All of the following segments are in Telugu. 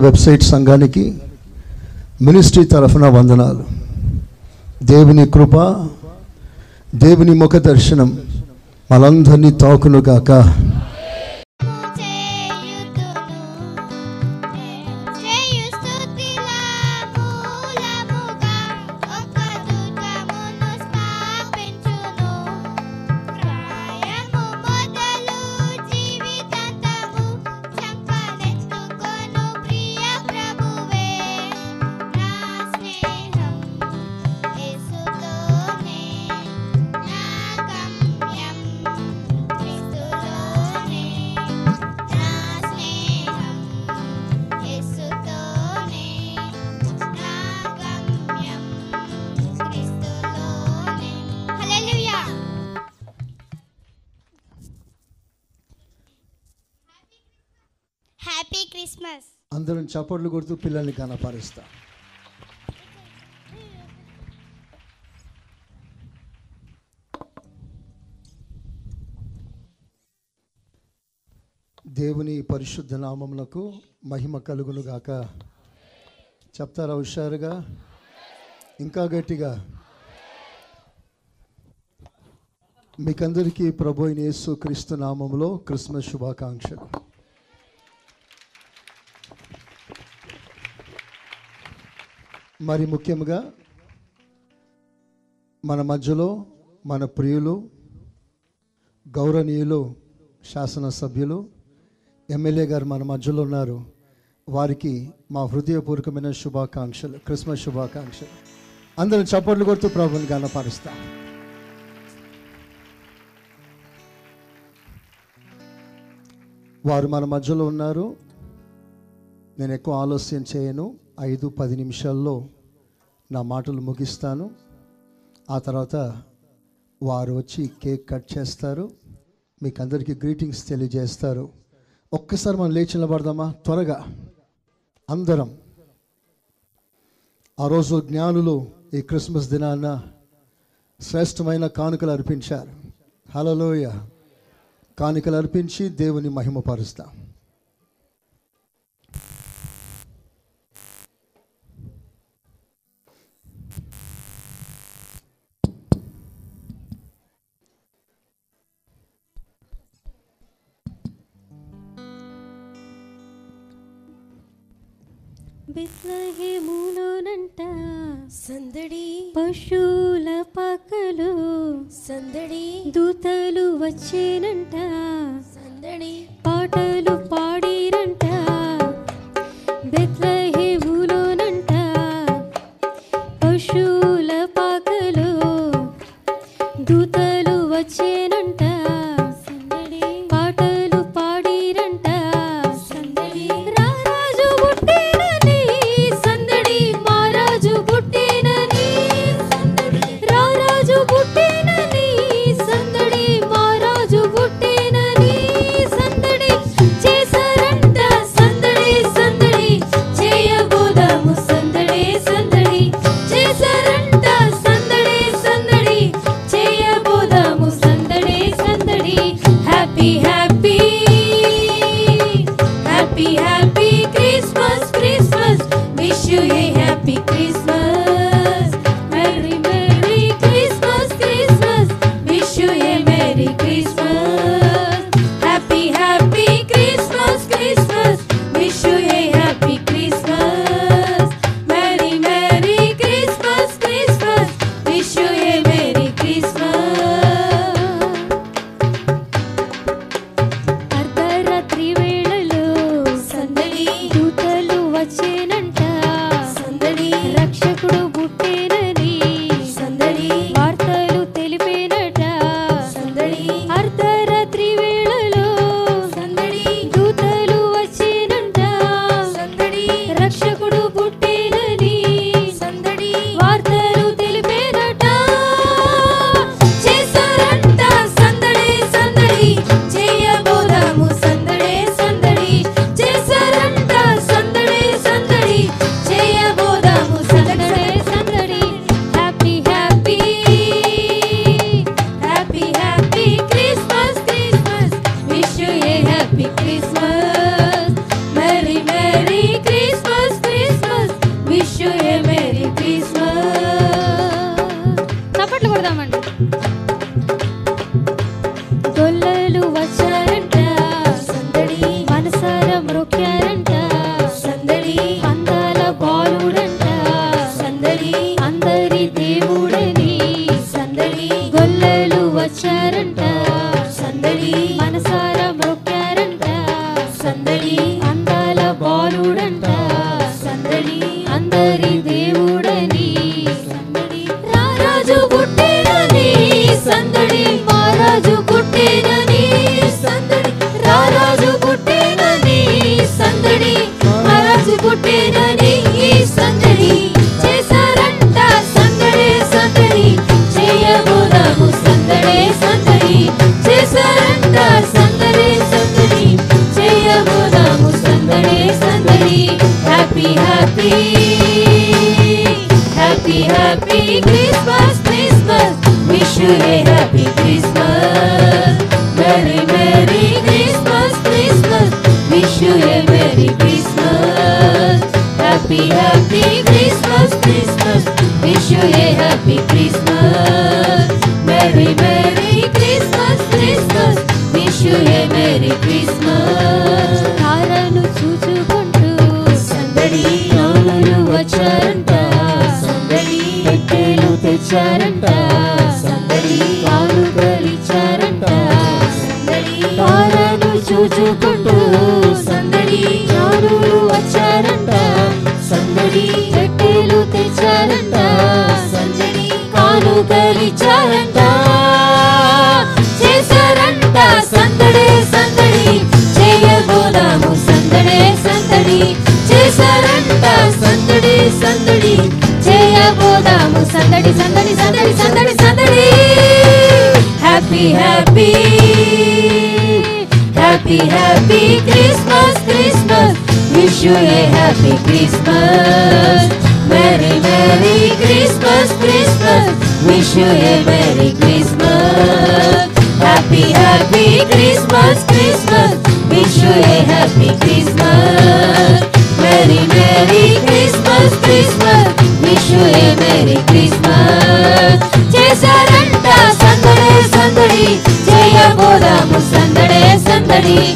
వెబ్సైట్ సంఘానికి మినిస్ట్రీ తరఫున వందనాలు. దేవుని కృప దేవుని ముఖ దర్శనం మనందరినీ తాకును కొడుతూ పిల్లల్ని కనపరుస్తా దేవుని పరిశుద్ధ నామములకు మహిమ కలుగును గాక. చెప్తారా హుషారుగా? ఇంకా గట్టిగా? మీకందరికీ ప్రభు అయిన యేసు క్రీస్తు నామంలో క్రిస్మస్ శుభాకాంక్షలు. మరి ముఖ్యంగా మన మధ్యలో మన ప్రియులు గౌరవనీయులు శాసనసభ్యులు ఎమ్మెల్యే గారు మన మధ్యలో ఉన్నారు. వారికి మా హృదయపూర్వకమైన శుభాకాంక్షలు క్రిస్మస్ శుభాకాంక్షలు. అందరం చప్పట్లు కొడుతూ ప్రభుని గణపరుస్తాం వారు మన మధ్యలో ఉన్నారు. నేను ఎక్కువ ఆలస్యం చేయను. ఐదు పది నిమిషాల్లో నా మాటలు ముగిస్తాను. ఆ తర్వాత వారు వచ్చి కేక్ కట్ చేస్తారు. మీకు అందరికీ గ్రీటింగ్స్ తెలియజేస్తారు. ఒక్కసారి మనం లేచి నిలబడదామా? త్వరగా. అందరం. ఆ రోజు జ్ఞానులు ఈ క్రిస్మస్ దినాన శ్రేష్టమైన కానుకలు అర్పించారు. హలోయ కానుకలు అర్పించి దేవుని మహిమపరుస్తాం. బిత్లహేములోనంట సందడి. పశువుల పక్కలు సందడి. దూతలు వచ్చేనంట. సందడి. పాటలు పాడిరంట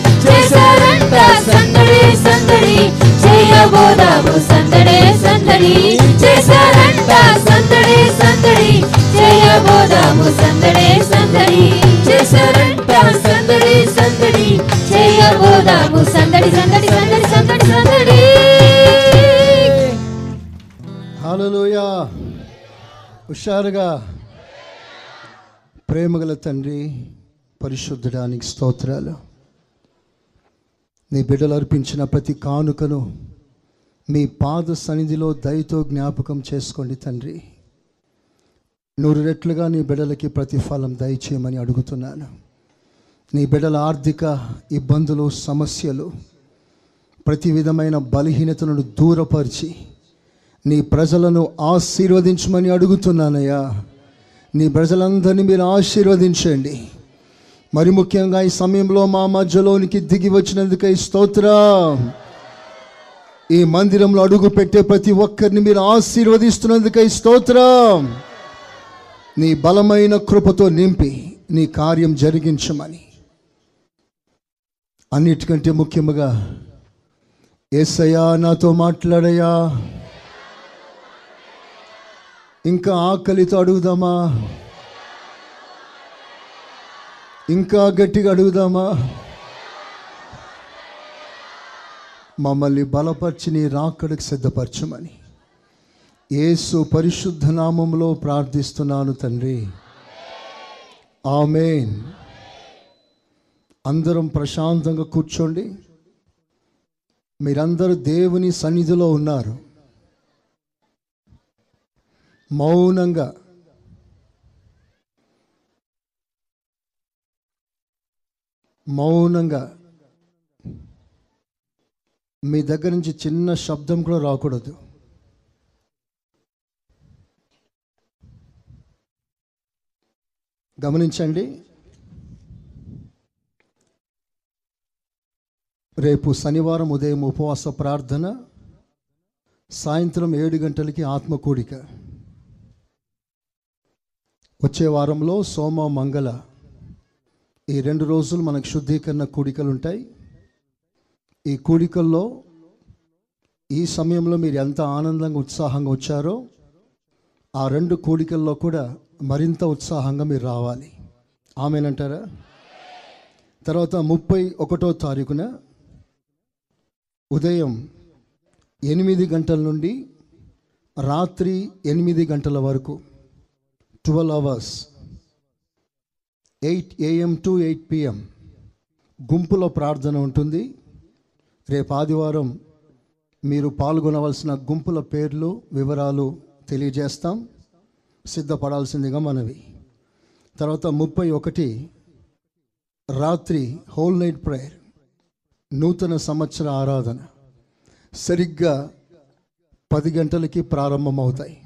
చేశారంట సందడి సందడి. చేయబోదాము సందడే సందడి. చేశారంట సందడి సందడి. చేయబోదాము సందడే సందడి. చేశారంట సందడి సందడి. చేయబోదాము సందడి సందడి సందడి సందడి సందడి. హల్లెలూయా. హుషారుగా. ప్రేమగల తండ్రి పరిశుద్ధడానికి స్తోత్రాలు. నీ బిడ్డలు అర్పించిన ప్రతి కానుకను మీ పాద సన్నిధిలో దయతో జ్ఞాపకం చేసుకోండి తండ్రి. నూరు రెట్లుగా నీ బిడ్డలకి ప్రతిఫలం దయచేయమని అడుగుతున్నాను. నీ బిడ్డల ఆర్థిక ఇబ్బందులు సమస్యలు ప్రతి విధమైన బలహీనతలను దూరపరిచి నీ ప్రజలను ఆశీర్వదించమని అడుగుతున్నానయ్యా. నీ ప్రజలందరినీ మీరు ఆశీర్వదించండి. మరి ముఖ్యంగా ఈ సమయంలో మా మధ్యలోనికి దిగి వచ్చినందుకై స్తోత్రం. ఈ మందిరంలో అడుగు పెట్టే ప్రతి ఒక్కరిని మీరు ఆశీర్వదిస్తున్నందుకై స్తోత్రం. నీ బలమైన కృపతో నింపి నీ కార్యం జరిగించమని. అన్నిటికంటే ముఖ్యముగా ఏసయ్యా నాతో మాట్లాడయా ఇంకా ఆకలితో అడుగుదామా? ఇంకా గట్టిగా అడుగుదామా? మమ్మల్ని బలపరిచి నీ రాకడకు సిద్ధపరచమని. ఏసు పరిశుద్ధ నామంలో ప్రార్థిస్తున్నాను తండ్రి. ఆమెన్. అందరం ప్రశాంతంగా కూర్చోండి. మీరందరూ దేవుని సన్నిధిలో ఉన్నారు. మౌనంగా మౌనంగా. మీ దగ్గర నుంచి చిన్న శబ్దం కూడా రాకూడదు. గమనించండి. రేపు శనివారం ఉదయం ఉపవాస ప్రార్థన సాయంత్రం ఏడు గంటలకి ఆత్మకూడిక. వచ్చే వారంలో సోమ మంగళ ఈ రెండు రోజులు మనకు శుద్ధీకరణ కూడికలు ఉంటాయి ఈ కూడికల్లో ఈ సమయంలో మీరు ఎంత ఆనందంగా ఉత్సాహంగా వచ్చారో ఆ రెండు కూడికల్లో కూడా మరింత ఉత్సాహంగా మీరు రావాలి. ఆమెనంటారా? తర్వాత ముప్పై ఒకటో తారీఖున ఉదయం ఎనిమిది గంటల నుండి రాత్రి ఎనిమిది గంటల వరకు twelve hours eight AM to eight PM. గుంపులో ప్రార్థన ఉంటుంది. రేపు ఆదివారం మీరు పాల్గొనవలసిన గుంపుల పేర్లు వివరాలు తెలియజేస్తాం. సిద్ధపడాల్సిందిగా మనవి. తర్వాత ముప్పై ఒకటి రాత్రి హోల్ నైట్ ప్రేయర్ నూతన సంవత్సర ఆరాధన. సరిగ్గా పది గంటలకి ప్రారంభమవుతాయి.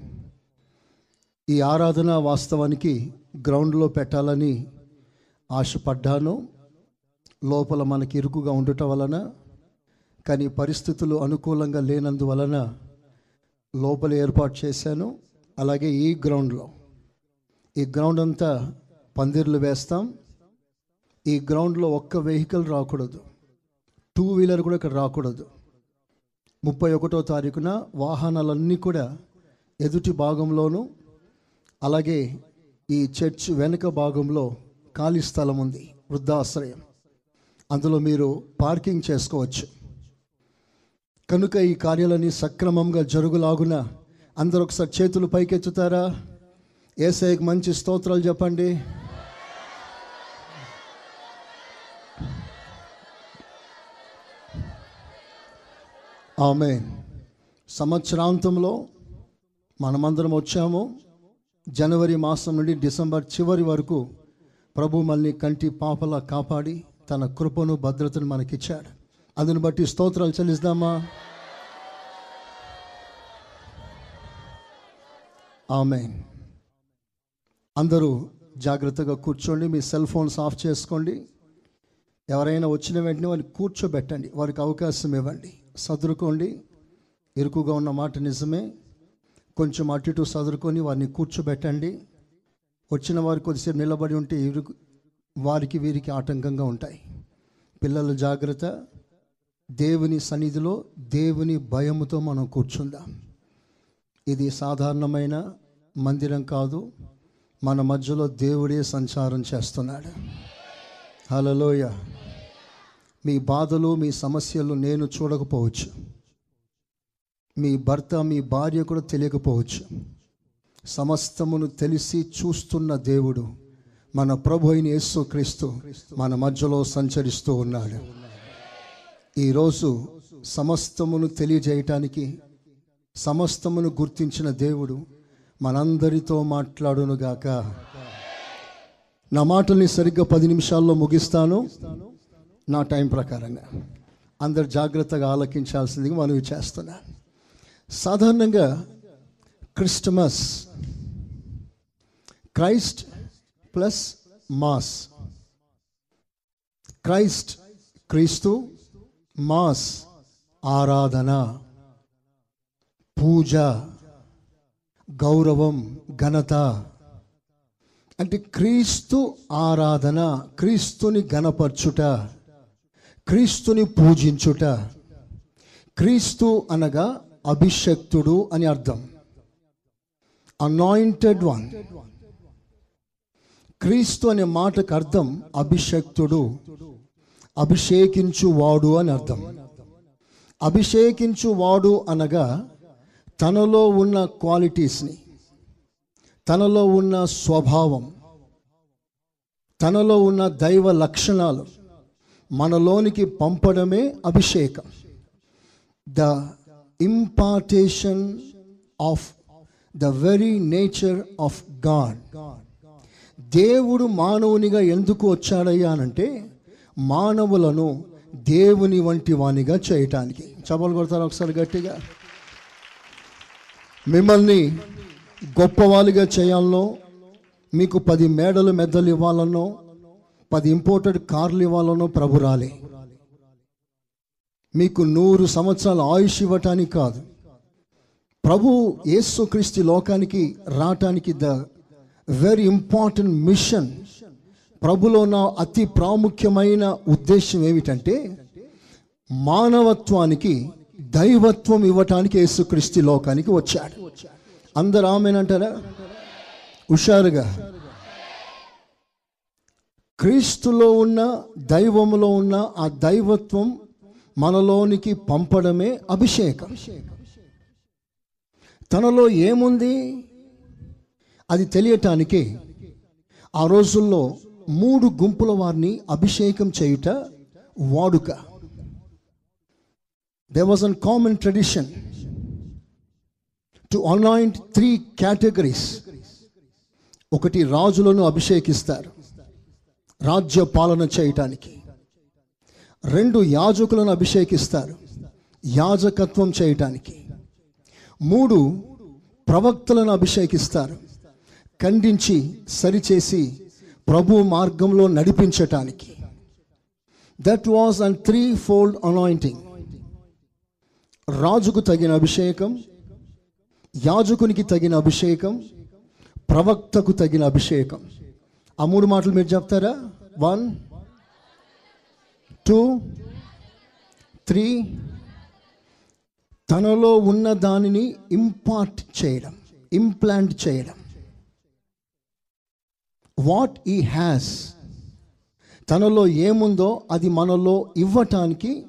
ఈ ఆరాధన వాస్తవానికి గ్రౌండ్లో పెట్టాలని ఆశపడ్డాను. లోపల మనకి ఇరుకుగా ఉండటం వలన కానీ పరిస్థితులు అనుకూలంగా లేనందువలన లోపల ఏర్పాటు చేశాను. అలాగే ఈ గ్రౌండ్లో ఈ గ్రౌండ్ అంతా పందిర్లు వేస్తాం. ఈ గ్రౌండ్లో ఒక్క వెహికల్ రాకూడదు. టూ వీలర్ కూడా ఇక్కడ రాకూడదు. ముప్పై ఒకటో తారీఖున వాహనాలన్నీ కూడా ఎదుటి భాగంలోనూ అలాగే ఈ చర్చ్ వెనుక భాగంలో ఖాళీ స్థలం ఉంది వృద్ధాశ్రయం. అందులో మీరు పార్కింగ్ చేసుకోవచ్చు. కనుక ఈ కార్యాలన్నీ సక్రమంగా జరుగులాగున అందరూ ఒకసారి చేతులు పైకెత్తుతారా? ఏసఐకి మంచి స్తోత్రాలు చెప్పండి. ఆమె సంవత్సరాంతంలో మనమందరం వచ్చాము. జనవరి మాసం నుండి డిసెంబర్ చివరి వరకు ప్రభు మళ్ళీ కంటి పాపలా కాపాడి తన కృపను భద్రతను మనకిచ్చాడు. అందుని బట్టి స్తోత్రాలు చెల్లిస్తామా? ఆమె అందరూ జాగ్రత్తగా కూర్చోండి మీ సెల్ ఫోన్స్ ఆఫ్ చేసుకోండి. ఎవరైనా వచ్చిన వెంటనే వారిని కూర్చోబెట్టండి వారికి అవకాశం ఇవ్వండి. సదురుకోండి. ఇరుకుగా ఉన్న మాట నిజమే. కొంచెం అటు ఇటు సదురుకొని వారిని కూర్చోబెట్టండి. వచ్చిన వారు కొద్దిసేపు నిలబడి ఉంటే వారికి వీరికి ఆటంకంగా ఉంటాయి. పిల్లల జాగ్రత్త దేవుని సన్నిధిలో దేవుని భయముతో మనం కూర్చుందాం. ఇది సాధారణమైన మందిరం కాదు మన మధ్యలో దేవుడే సంచారం చేస్తున్నాడు. హలలోయ మీ బాధలు మీ సమస్యలు నేను చూడకపోవచ్చు. మీ భర్త మీ భార్య కూడా తెలియకపోవచ్చు. సమస్తమును తెలిసి చూస్తున్న దేవుడు మన ప్రభు అయిన యేసు క్రీస్తు మన మధ్యలో సంచరిస్తూ ఉన్నాడు. ఈరోజు సమస్తమును తెలియజేయటానికి సమస్తమును గుర్తించిన దేవుడు మనందరితో మాట్లాడునుగాక నా మాటల్ని సరిగ్గా పది నిమిషాల్లో ముగిస్తాను. నా టైం ప్రకారంగా అందరు జాగ్రత్తగా ఆలకించాల్సిందిగా మనవి చేస్తున్నాను. సాధారణంగా Christmas. Christ plus mass. Christ క్రీస్తు మాస్ ఆరాధన. పూజ గౌరవం ఘనత. అంటే క్రీస్తు ఆరాధన క్రీస్తుని గణపరచుట క్రీస్తుని పూజించుట. క్రీస్తు అనగా అభిషక్తుడు అని అర్థం. అనాయింటెడ్ వన్ క్రీస్తు అనే మాటకు అర్థం అభిషక్తుడు అభిషేకించువాడు అని అర్థం. అభిషేకించువాడు అనగా తనలో ఉన్న క్వాలిటీస్ని తనలో ఉన్న స్వభావం తనలో ఉన్న దైవ లక్షణాలు మనలోనికి పంపడమే అభిషేకం. The impartation of the very nature of God. దేవుడు మానవునిగా ఎందుకు వచ్చాడయ్యా అనంటే మానవులను దేవుని వంటి వానిగా చేయటానికి. చపలు కొడతారు ఒకసారి గట్టిగా? మిమ్మల్ని గొప్పవాళ్ళుగా చేయాలనో మీకు పది మేడలు మెద్దలు ఇవ్వాలనో పది ఇంపోర్టెడ్ కార్లు ఇవ్వాలనో ప్రభు రాలే. మీకు నూరు సంవత్సరాల ఆయుష్ ఇవ్వటానికి కాదు. ప్రభు యేసుక్రీస్తు లోకానికి రావటానికి ద వెరీ ఇంపార్టెంట్ మిషన్. ప్రభులో నా అతి ప్రాముఖ్యమైన ఉద్దేశం ఏమిటంటే మానవత్వానికి దైవత్వం ఇవ్వటానికి యేసుక్రీస్తు లోకానికి వచ్చాడు. అందరు ఆమెనంటారా హుషారుగా. క్రీస్తులో ఉన్న దైవంలో ఉన్న ఆ దైవత్వం మనలోనికి పంపడమే అభిషేకం. తనలో ఏముంది? అది తెలియటానికి ఆ రోజుల్లో మూడు గుంపుల వారిని అభిషేకం చేయుట వాడుక. They was an common tradition to anoint three categories ఒకటి రాజులను అభిషేకిస్తారు రాజ్య పాలన చేయటానికి. రెండు యాజకులను అభిషేకిస్తారు యాజకత్వం చేయటానికి. మూడు ప్రవక్తలను అభిషేకిస్తారు. ఖండించి సరిచేసి ప్రభు మార్గంలో నడిపించటానికి. That was and three fold anointing రాజుకు తగిన అభిషేకం యాజకునికి తగిన అభిషేకం ప్రవక్తకు తగిన అభిషేకం. ఆ మూడు మాటలు మీరు చెప్తారా? వన్ టూ త్రీ తనలో ఉన్న దానిని ఇంపార్ట్ చేయడం ఇంప్లాంట్ చేయడం. వాట్ ఈ హ్యాస్ తనలో ఏముందో అది మనలో ఇవ్వటానికి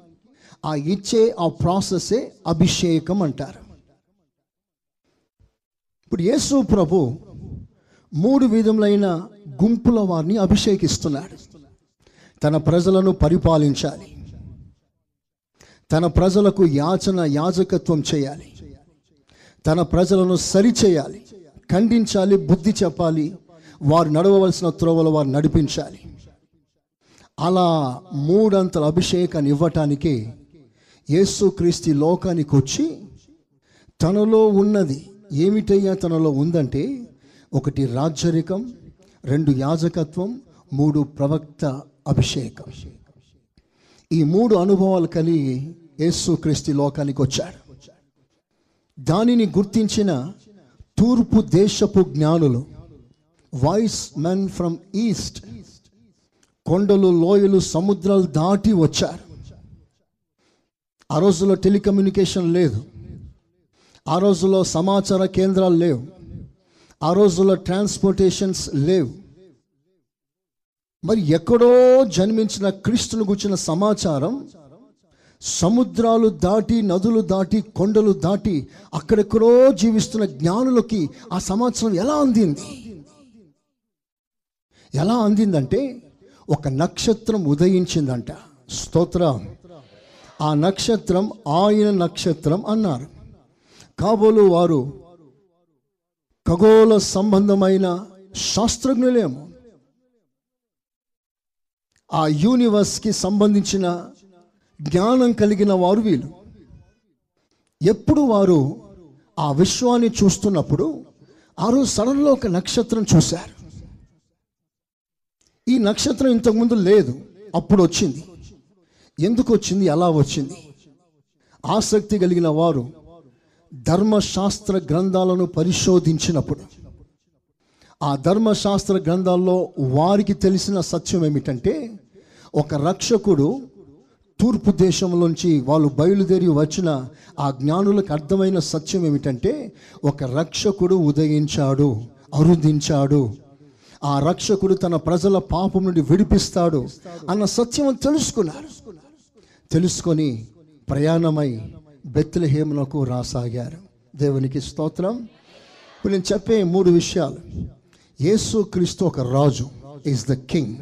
ఆ ఇచ్చే ఆ ప్రాసెసే అభిషేకం అంటారు. ఇప్పుడు యేసు ప్రభు మూడు విధములైన గుంపుల వారిని అభిషేకిస్తున్నాడు. తన ప్రజలను పరిపాలించాలి. తన ప్రజలకు యాచన యాజకత్వం చేయాలి. తన ప్రజలను సరిచేయాలి ఖండించాలి బుద్ధి చెప్పాలి. వారు నడవవలసిన త్రోవలు వారు నడిపించాలి. అలా మూడంతల అభిషేకాన్ని ఇవ్వటానికి యేసుక్రీస్తు లోకానికి వచ్చి తనలో ఉన్నది ఏమిటయ్యా తనలో ఉందంటే ఒకటి రాజ్యరికం రెండు యాజకత్వం మూడు ప్రవక్త అభిషేకం. ఈ మూడు అనుభవాలు కలిగి యేసుక్రీస్తు లోకానికి వచ్చాడు. దానిని గుర్తించిన తూర్పు దేశపు జ్ఞానులు వాయిస్ మెన్ ఫ్రమ్ ఈస్ట్ కొండలు లోయలు సముద్రాలు దాటి వచ్చారు. ఆ రోజుల్లో టెలికమ్యూనికేషన్ లేదు. ఆ రోజుల్లో సమాచార కేంద్రాలు లేవు. ఆ రోజుల్లో ట్రాన్స్పోర్టేషన్స్ లేవు. మరి ఎక్కడో జన్మించిన క్రీస్తును గుర్చిన సమాచారం సముద్రాలు దాటి నదులు దాటి కొండలు దాటి అక్కడెక్కడో జీవిస్తున్న జ్ఞానులకి ఆ సమాచారం ఎలా అందింది? ఎలా అందిందంటే ఒక నక్షత్రం ఉదయించిందంట. స్తోత్రం. ఆ నక్షత్రం ఆయన నక్షత్రం అన్నారు. కాబోలు వారు ఖగోళ సంబంధమైన శాస్త్రజ్ఞులేమో. ఆ యూనివర్స్కి సంబంధించిన జ్ఞానం కలిగిన వారు వీళ్ళు. ఎప్పుడు వారు ఆ విశ్వాన్ని చూస్తున్నప్పుడు ఆ రోజు సడన్లో ఒక నక్షత్రం చూశారు. ఈ నక్షత్రం ఇంతకుముందు లేదు అప్పుడు వచ్చింది. ఎందుకు వచ్చింది ఎలా వచ్చింది? ఆసక్తి కలిగిన వారు ధర్మశాస్త్ర గ్రంథాలను పరిశోధించినప్పుడు ఆ ధర్మశాస్త్ర గ్రంథాల్లో వారికి తెలిసిన సత్యం ఏమిటంటే ఒక రక్షకుడు తూర్పు దేశంలోంచి వాళ్ళు బయలుదేరి వచ్చిన ఆ జ్ఞానులకు అర్థమైన సత్యం ఏమిటంటే ఒక రక్షకుడు ఉదయించాడు అరుదించాడు. ఆ రక్షకుడు తన ప్రజల పాపం నుండి విడిపిస్తాడు అన్న సత్యం తెలుసుకున్నారు తెలుసుకొని ప్రయాణమై బెత్లహేమునకు రాసాగారు. దేవునికి స్తోత్రం. ఇప్పుడు నేను చెప్పే మూడు విషయాలు. యేసు క్రీస్తు ఒక రాజు ఈజ్ ద కింగ్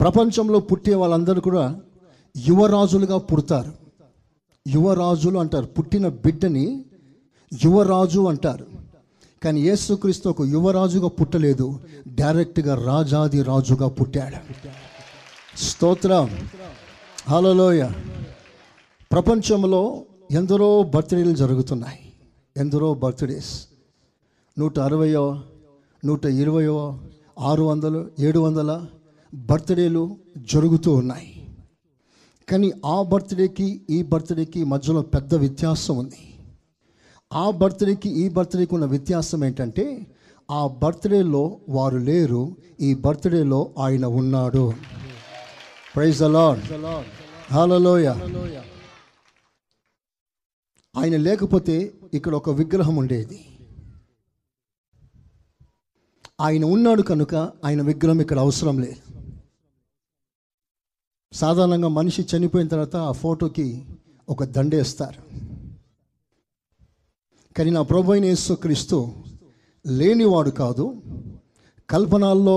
ప్రపంచంలో పుట్టే వాళ్ళందరూ కూడా యువరాజులుగా పుడతారు. యువరాజులు అంటారు పుట్టిన బిడ్డని యువరాజు అంటారు. కానీ యేసుక్రీస్తు ఒక యువరాజుగా పుట్టలేదు డైరెక్ట్గా రాజాది రాజుగా పుట్టాడు. స్తోత్రం. హలోయ ప్రపంచంలో ఎందరో బర్త్డేలు జరుగుతున్నాయి. ఎందరో బర్త్డేస్. నూట అరవయో నూట ఇరవయో ఆరు వందలు ఏడు వందల బర్త్డేలు జరుగుతూ ఉన్నాయి. కానీ ఆ బర్త్డేకి ఈ బర్త్డేకి మధ్యలో పెద్ద వ్యత్యాసం ఉంది. ఆ బర్త్డేకి ఈ బర్త్డేకి ఉన్న వ్యత్యాసం ఏంటంటే ఆ బర్త్డేలో వారు లేరు ఈ బర్త్డేలో ఆయన ఉన్నాడు. ప్రైజ్ అలాడ్ హలోయ ఆయన లేకపోతే ఇక్కడ ఒక విగ్రహం ఉండేది. ఆయన ఉన్నాడు కనుక ఆయన విగ్రహం ఇక్కడ అవసరం లేదు. సాధారణంగా మనిషి చనిపోయిన తర్వాత ఆ ఫోటోకి ఒక దండేస్తారు కానీ నా ప్రభు అయిన యేసుక్రీస్తు లేనివాడు కాదు కల్పనల్లో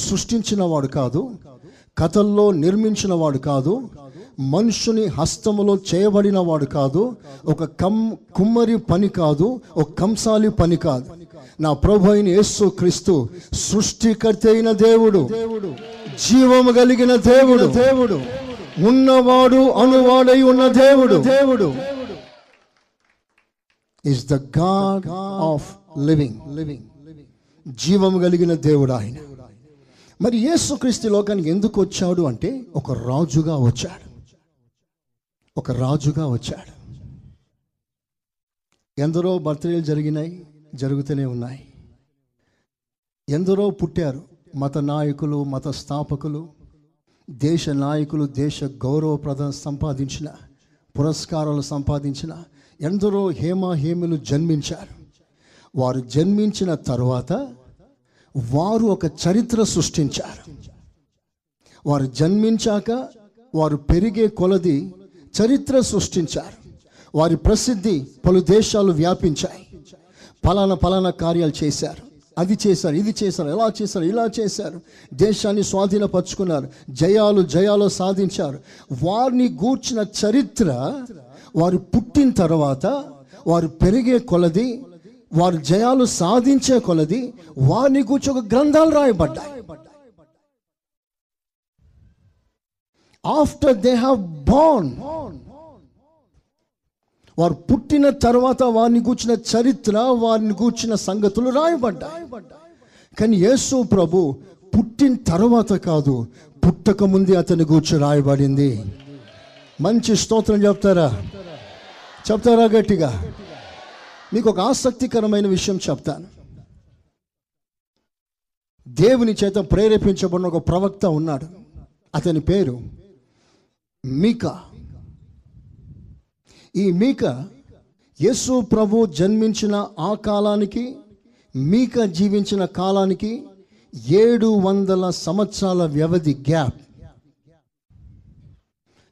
సృష్టించిన వాడు కాదు కథల్లో నిర్మించిన వాడు కాదు మనుషుని హస్తములో చేయబడిన వాడు కాదు ఒక కమ్ కుమ్మరి పని కాదు ఒక కంసాలి పని కాదు. నా ప్రభు అయిన యేసు క్రీస్తు సృష్టికర్త అయిన దేవుడు జీవము కలిగిన దేవుడు దేవుడు ఉన్నవాడు అనువాడై ఉన్న దేవుడు. దేవుడు is the God of living living జీవము కలిగిన దేవుడు ఆయన. మరి యేసుక్రీస్తు లోకానికి ఎందుకు వచ్చాడు అంటే ఒక రాజుగా వచ్చాడు. ఒక రాజుగా వచ్చాడు. ఎందరో బర్త్డేలు జరిగినాయి. జరుగుతూనే ఉన్నాయి. ఎందరో పుట్టారు మత నాయకులు మత స్థాపకులు దేశ నాయకులు దేశ గౌరవప్రదం సంపాదించిన పురస్కారాలు సంపాదించిన ఎందరో హేమహేములు జన్మించారు. వారు జన్మించిన తర్వాత వారు ఒక చరిత్ర సృష్టించారు. వారు జన్మించాక వారు పెరిగే కొలది చరిత్ర సృష్టించారు. వారి ప్రసిద్ధి పలు దేశాలు వ్యాపించాయి. పలానా పలానా కార్యాలు చేశారు. అది చేశారు ఇది చేశారు ఎలా చేశారు ఇలా చేశారు. దేశాన్ని స్వాధీనపరుచుకున్నారు. జయాలు జయాలు సాధించారు. వారిని గూర్చిన చరిత్ర వారు పుట్టిన తర్వాత వారు పెరిగే కొలది వారు జయాలు సాధించే కొలది వారిని గూర్చి ఒక గ్రంథాలు రాయబడ్డాయి. ఆఫ్టర్ దే హ్యావ్ బాన్ వారు పుట్టిన తర్వాత వారిని కూర్చిన చరిత్ర వారిని కూర్చిన సంగతులు రాయబడ్డాయి. కానీ యేసు ప్రభు పుట్టిన తర్వాత కాదు పుట్టక ముందే అతని గూర్చి రాయబడింది. మంచి స్తోత్రం చెప్తారా? చెప్తారా గట్టిగా? మీకు ఒక ఆసక్తికరమైన విషయం చెప్తాను. దేవుని చేత ప్రేరేపించబడిన ఒక ప్రవక్త ఉన్నాడు. అతని పేరు మీకా. ఈ మీక యేసు ప్రభు జన్మించిన ఆ కాలానికి మీక జీవించిన కాలానికి ఏడు వందల సంవత్సరాల వ్యవధి gap.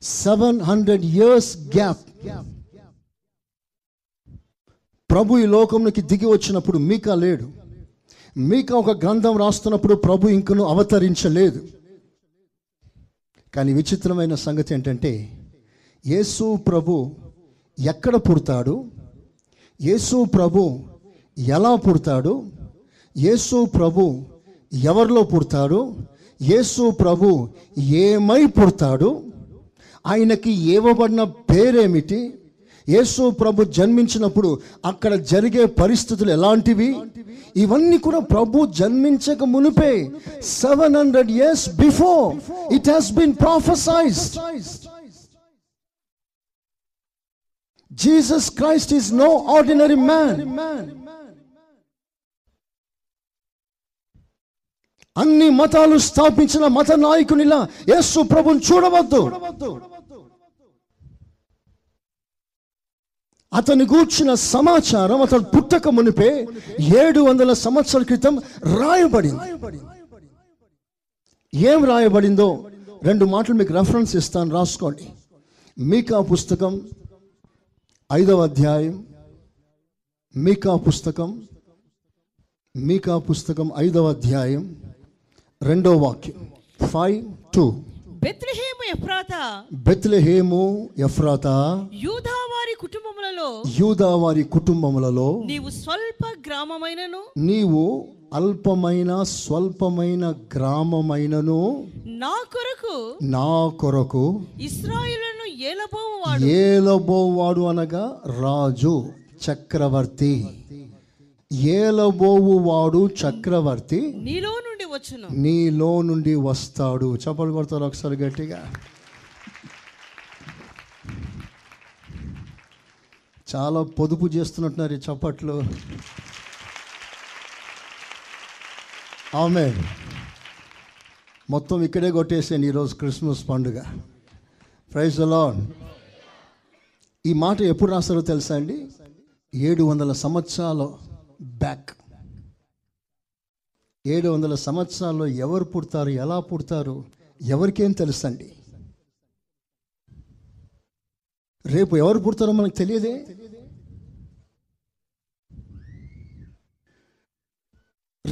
Seven hundred years gap. ప్రభు ఈ లోకంలోకి దిగి వచ్చినప్పుడు మీక లేడు. మీక ఒక గ్రంథం రాస్తున్నప్పుడు ప్రభు ఇంకను అవతరించలేదు. కానీ విచిత్రమైన సంగతి ఏంటంటే యేసు ప్రభు ఎక్కడ పుడతాడు? యేసు ప్రభు ఎలా పుడతాడు? యేసు ప్రభు ఎవరిలో పుడతాడు? యేసు ప్రభు ఏమై పుడతాడు? ఆయనకి ఇవ్వబడిన పేరేమిటి? యేసు ప్రభు జన్మించినప్పుడు అక్కడ జరిగే పరిస్థితులు ఎలాంటివి? ఇవన్నీ కూడా ప్రభు జన్మించక మునిపే seven hundred years before it has been prophesized Jesus Christ is no ordinary man అన్ని మతాలు స్థాపించిన మత నాయకునిలా యేసు ప్రభుని చూడవద్దు. అతని గూర్చిన సమాచారం అతను పుట్టక మునిపే ఏడు వందల సంవత్సరాల క్రితం రాయబడింది. ఏం రాయబడిందో రెండు మాటలు మీకు రెఫరెన్స్ ఇస్తాను రాసుకోండి. మీకా పుస్తకం ఐదవ అధ్యాయం మీకా పుస్తకం మీకా పుస్తకం ఐదవ అధ్యాయం రెండవ వాక్యం ఫైవ్ టూ బెత్లెహేము ఎఫ్రాతా బెత్లెహేము ఎఫ్రాత యూదా వారి కుటుంబములలో యూదా వారి కుటుంబములలో నీవు స్వల్ప గ్రామమైనను నీవు అల్పమైన స్వల్పమైన గ్రామమైనను నా కొరకు నా కొరకు ఇస్రాయేలును ఏలబోవాడు. ఏలబోవాడు అనగా రాజు చక్రవర్తి. ఏలబోవువాడు చక్రవర్తి. నీలో నుండి వచ్చును. నీలో నుండి వస్తాడు. చప్పలు కొడతారు ఒకసారి గట్టిగా. చాలా పొదుపు చేస్తున్నట్టున్నారు ఈ చప్పట్లు. ఆమె మొత్తం ఇక్కడే కొట్టేసాను ఈరోజు క్రిస్మస్ పండుగ. ప్రైజ్ లాన్ ఈ మాట ఎప్పుడు రాస్తారో తెలుసా అండి? ఏడు వందల సంవత్సరాలు బ్యాక్. ఏడు వందల సంవత్సరాల్లో ఎవరు పుడతారు ఎలా పుడతారు ఎవరికేం తెలుసండి? రేపు ఎవరు పుడతారో మనకు తెలియదే?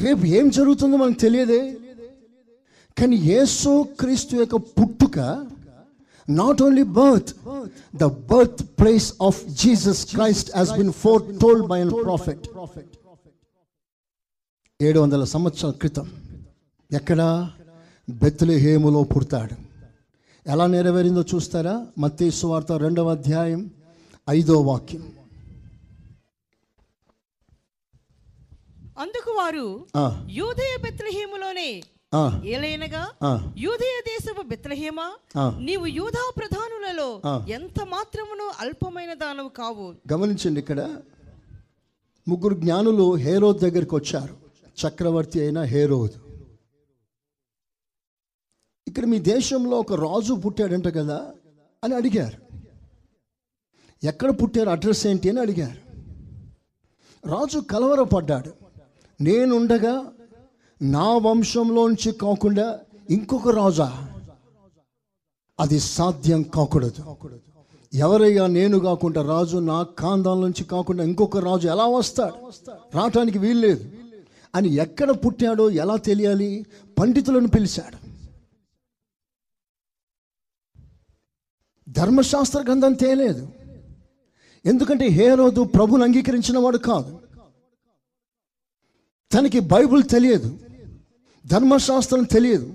రేపు ఏం జరుగుతుందో మనకు తెలియదే. కానీ యేసు క్రీస్తు యొక్క పుట్టుక not only birth the birth place of Jesus Christ has been foretold by prophet ఏడు వందల సంవత్సరాల క్రితం ఎక్కడ? బెత్లెహేములో పుడతాడు. ఎలా నెరవేరిందో చూస్తారా? మత్తయి వార్త రెండవ అధ్యాయం ఐదో వాక్యం. అందుకు వారు యూదయ బెత్లహేములోనే ఏలైనగా. యూదయ దేశపు బెత్లహేమా. నీవు యూదా ప్రధానులలో. ఎంత మాత్రమును అల్పమైన దానవు కావు? గమనించండి ఇక్కడ ముగ్గురు జ్ఞానులు హేరోద్ దగ్గరికి వచ్చారు. చక్రవర్తి అయిన హేరోద్. ఇక్కడ మీ దేశంలో ఒక రాజు పుట్టాడంట కదా అని అడిగారు. ఎక్కడ పుట్టారు అడ్రస్ ఏంటి అని అడిగారు. రాజు కలవరపడ్డాడు. నేనుండగా నా వంశంలోంచి కాకుండా ఇంకొక రాజా. అది సాధ్యం కాకూడదు. ఎవరయ్యా నేను కాకుండా రాజు నా కాందాల నుంచి కాకుండా ఇంకొక రాజు ఎలా వస్తాడు? రావటానికి వీల్లేదు. అని ఎక్కడ పుట్టాడో ఎలా తెలియాలి? పండితులను పిలిచాడు. ధర్మశాస్త్ర గ్రంథం తేలేదు. ఎందుకంటే హేరోదు ప్రభుని అంగీకరించిన వాడు కాదు. తనకి బైబుల్ తెలియదు. ధర్మశాస్త్రం తెలియదు.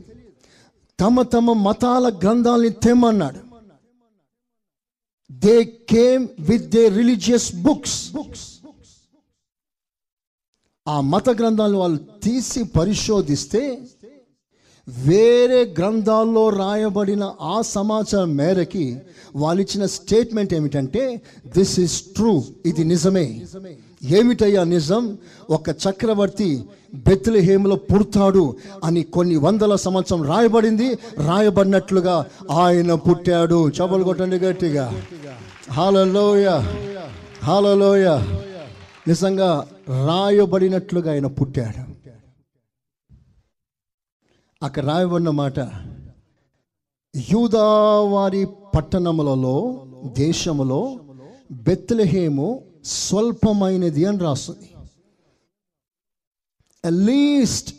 తమ తమ మతాల గ్రంథాలని తెమ్మన్నాడు. They came with the religious books books ఆ మత గ్రంథాలను వాళ్ళు తీసి పరిశోధిస్తే వేరే గ్రంథాల్లో రాయబడిన ఆ సమాచారం మేరకి వాళ్ళు ఇచ్చిన స్టేట్మెంట్ ఏమిటంటే దిస్ ఇస్ ట్రూ ఇది నిజమే. ఏమిటయ్యా నిజం? ఒక చక్రవర్తి బెత్లహేములో పుడతాడు అని కొన్ని వందల సంవత్సరం రాయబడింది. రాయబడినట్లుగా ఆయన పుట్టాడు. చపలు కొట్టండి గట్టిగా. హాలలోయ. హాలలోయ. నిజంగా రాయబడినట్లుగా ఆయన పుట్టాడు. అక్కడ రాయబడిన మాట యూదావారి పట్టణములలో దేశములో బెత్లెహేము స్వల్పమైనది అని రాస్తుంది. Least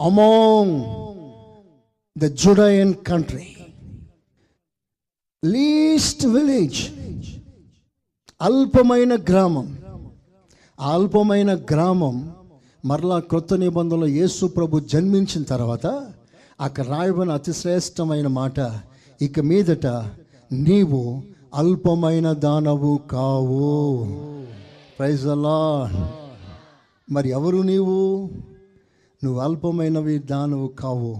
among the Judean country least village అల్పమైన గ్రామం అల్పమైన గ్రామం మరలా క్రొత్త నిబంధనలో యేసు ప్రభు జన్మించిన తర్వాత అక్కడ రాయబడిన అతి శ్రేష్టమైన మాట ఇక మీదట నీవు అల్పమైన దానవు కావు. ప్రైజ్ అలా మరి ఎవరు నీవు? నువ్వు అల్పమైనవి దానవు కావు.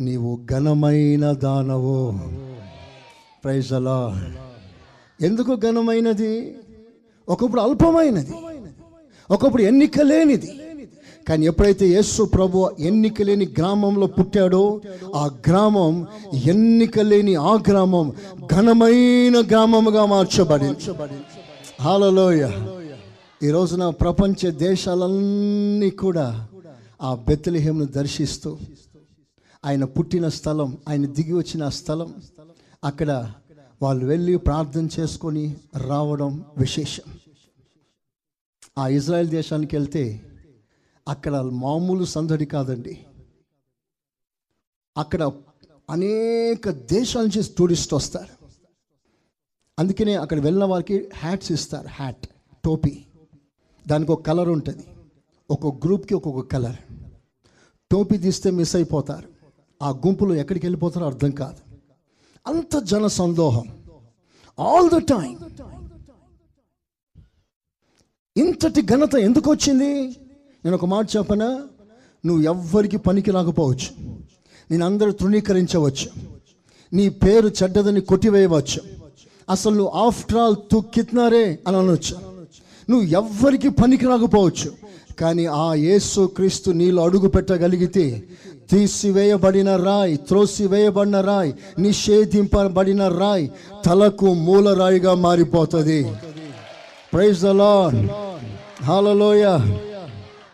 నీవు ఘనమైన దానవు. ప్రైజ్ అలా ఎందుకు ఘనమైనది? ఒకప్పుడు అల్పమైనది. ఒకప్పుడు ఎన్నిక లేనిది. కానీ ఎప్పుడైతే యేసు ప్రభు ఎన్నిక లేని గ్రామంలో పుట్టాడో ఆ గ్రామం ఎన్నిక లేని ఆ గ్రామం ఘనమైన గ్రామముగా మార్చబడి హాలలోయ ఈ రోజున ప్రపంచ దేశాలన్నీ కూడా ఆ బెత్తలిహేమును దర్శిస్తూ ఆయన పుట్టిన స్థలం ఆయన దిగి వచ్చిన స్థలం అక్కడ వాళ్ళు వెళ్ళి ప్రార్థన చేసుకొని రావడం విశేషం. ఆ ఇజ్రాయెల్ దేశానికి వెళ్తే అక్కడ మామూలు సందడి కాదండి. అక్కడ అనేక దేశాల నుంచి టూరిస్ట్ వస్తారు. అందుకనే అక్కడ వెళ్ళిన వారికి హ్యాట్స్ ఇస్తారు హ్యాట్ టోపీ. దానికి ఒక కలర్ ఉంటుంది. ఒక్కొక్క గ్రూప్కి ఒక్కొక్క కలర్. టోపీ తీస్తే మిస్ అయిపోతారు. ఆ గుంపులో ఎక్కడికి వెళ్ళిపోతారో అర్థం కాదు. అంత జన సందోహం. ఆల్ ద టైం ఇంతటి ఘనత ఎందుకు వచ్చింది? నేను ఒక మాట చెప్పనా? నువ్వు ఎవ్వరికి పనికి రాకపోవచ్చు. నేను అందరూ తృణీకరించవచ్చు. నీ పేరు చెడ్డదని కొట్టివేయవచ్చు. అసలు నువ్వు ఆఫ్టర్ ఆల్ తుక్కిత్నారే అని అనొచ్చు. నువ్వు ఎవ్వరికి పనికి రాకపోవచ్చు. కానీ ఆ యేసు క్రీస్తు నీళ్ళు అడుగు పెట్టగలిగితే తీసివేయబడిన రాయి త్రోసివేయబడిన రాయి నిషేధింపబడిన రాయి తలకు మూల రాయిగా మారిపోతుంది ప్రైజ్ ద లార్డ్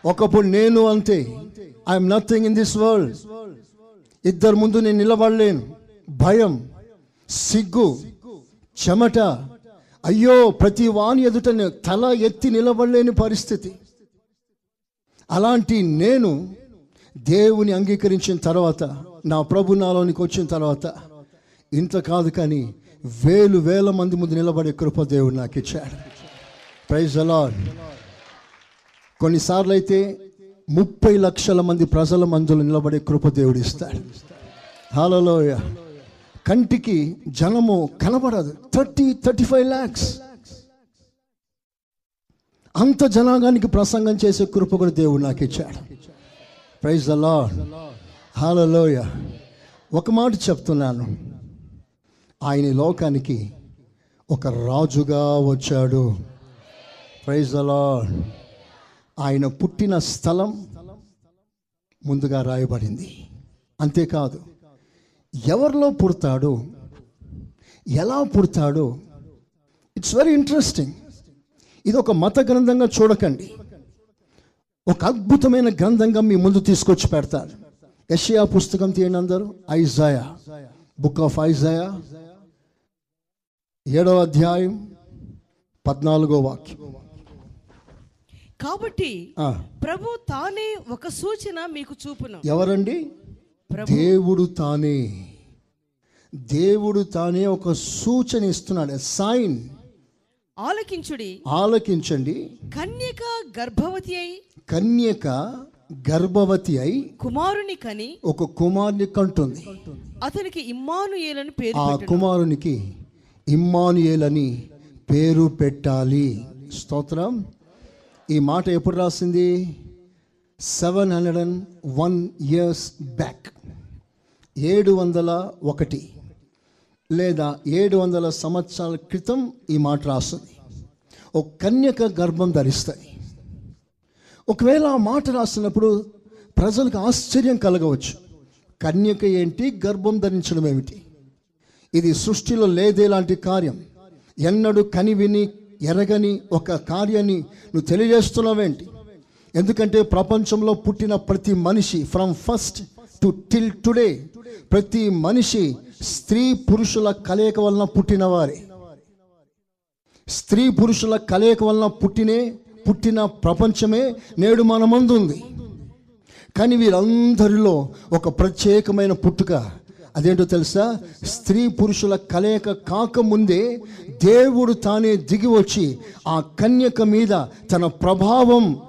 ఒకప్పుడు నేను అంతే I'm nothing in this world ఇద్దరు ముందు నేను నిలబడలేను. భయం సిగ్గు చెమట. అయ్యో ప్రతి వాని ఎదుట తల ఎత్తి నిలబడలేని పరిస్థితి. అలాంటి నేను దేవుని అంగీకరించిన తర్వాత నా ప్రభు నాలోనికి వచ్చిన తర్వాత ఇంత కాదు కానీ వేలు వేల మంది ముందు నిలబడే కృప దేవుడు నాకు ఇచ్చాడు. ప్రైజ్ అలాడ్ కొన్నిసార్లు అయితే ముప్పై లక్షల మంది ప్రజల మందులు నిలబడే కృప దేవుడు ఇస్తాడు. హాలలోయ కంటికి జనము కనబడదు. థర్టీ థర్టీ ఫైవ్ ల్యాక్స్ అంత జనాంగానికి ప్రసంగం చేసే కృప కూడా దేవుడు నాకు ఇచ్చాడు. ప్రైజ్ ద లార్డ్ హాలలోయ ఒక మాట చెప్తున్నాను. ఆయన లోకానికి ఒక రాజుగా వచ్చాడు. ప్రైజ్ ద లాడ్ ఆయన పుట్టిన స్థలం ముందుగా రాయబడింది. అంతేకాదు ఎవరిలో పుడతాడు ఎలా పుడతాడు ఇట్స్ వెరీ ఇంట్రెస్టింగ్ ఇది ఒక మత గ్రంథంగా చూడకండి. ఒక అద్భుతమైన గ్రంథంగా మీ ముందు తీసుకొచ్చి పెడతారు. యషియా పుస్తకం తీయండి అందరూ. ఐజాయా బుక్ ఆఫ్ ఐజాయా ఏడవ అధ్యాయం పద్నాలుగో వాక్యం. కాబట్టి ప్రభు తానే ఒక సూచన మీకు చూపును. ఎవరండి? దేవుడు తానే. దేవుడు తానే ఒక సూచన ఇస్తున్నాడు. సైన్ ఆలకించుడి. ఆలకించండి. కన్యక గర్భవతి అయి కన్యక గర్భవతి అయి కుమారుని కని ఒక కుమారుని కంటుంది. అతనికి ఇమ్మానుయేలను పేరు ఆ. కుమారునికి ఇమ్మానుయేలని పేరు పెట్టాలి. స్తోత్రం. ఈ మాట ఎప్పుడు రాసింది? Seven hundred and one years back. ఏడు వందల ఒకటి లేదా ఏడు వందల సంవత్సరాల క్రితం ఈ మాట రాస్తుంది. ఒక కన్యక గర్భం ధరిస్తాయి ఒకవేళ ఆ మాట రాసినప్పుడు ప్రజలకు ఆశ్చర్యం కలగవచ్చు. కన్యక ఏంటి? గర్భం ధరించడం ఏమిటి? ఇది సృష్టిలో లేదే లాంటి కార్యం. ఎన్నడూ కనివిని ఎరగని ఒక కార్యాన్ని నువ్వు తెలియజేస్తున్నావేంటి? ఎందుకంటే ప్రపంచంలో పుట్టిన ప్రతి మనిషి from first to till today ప్రతి మనిషి స్త్రీ పురుషుల కలయిక వలన పుట్టినవారే. స్త్రీ పురుషుల కలయిక వలన పుట్టినే పుట్టిన ప్రపంచమే నేడు మన ముందు ఉంది కానీ వీరందరిలో ఒక ప్రత్యేకమైన పుట్టుక అదేంటో తెలుసా? స్త్రీ పురుషుల కలయిక కాకముందే దేవుడు తానే దిగి వచ్చి ఆ కన్యక మీద తన ప్రభావం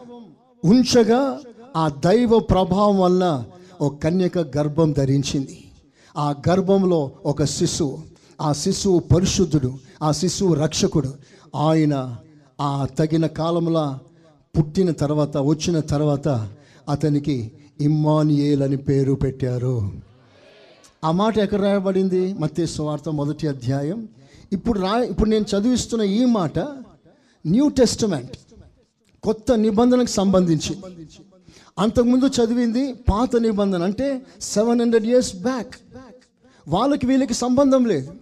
ఉంచగా ఆ దైవ ప్రభావం వల్ల ఒక కన్యక గర్భం ధరించింది. ఆ గర్భంలో ఒక శిశువు ఆ శిశువు పరిశుద్ధుడు ఆ శిశువు రక్షకుడు. ఆయన ఆ తగిన కాలంలో పుట్టిన తర్వాత వచ్చిన తర్వాత అతనికి ఇమ్మానియేల్ అని పేరు పెట్టారు. ఆ మాట ఎక్కడ రాయబడింది? మత్తయి సువార్త మొదటి అధ్యాయం. ఇప్పుడు రా ఇప్పుడు నేను చదివిస్తున్న ఈ మాట న్యూ టెస్ట్మెంట్ కొత్త నిబంధనకు సంబంధించి. అంతకుముందు చదివింది పాత నిబంధన అంటే సెవెన్ హండ్రెడ్ ఇయర్స్ బ్యాక్. వాళ్ళకి వీళ్ళకి సంబంధం లేదు.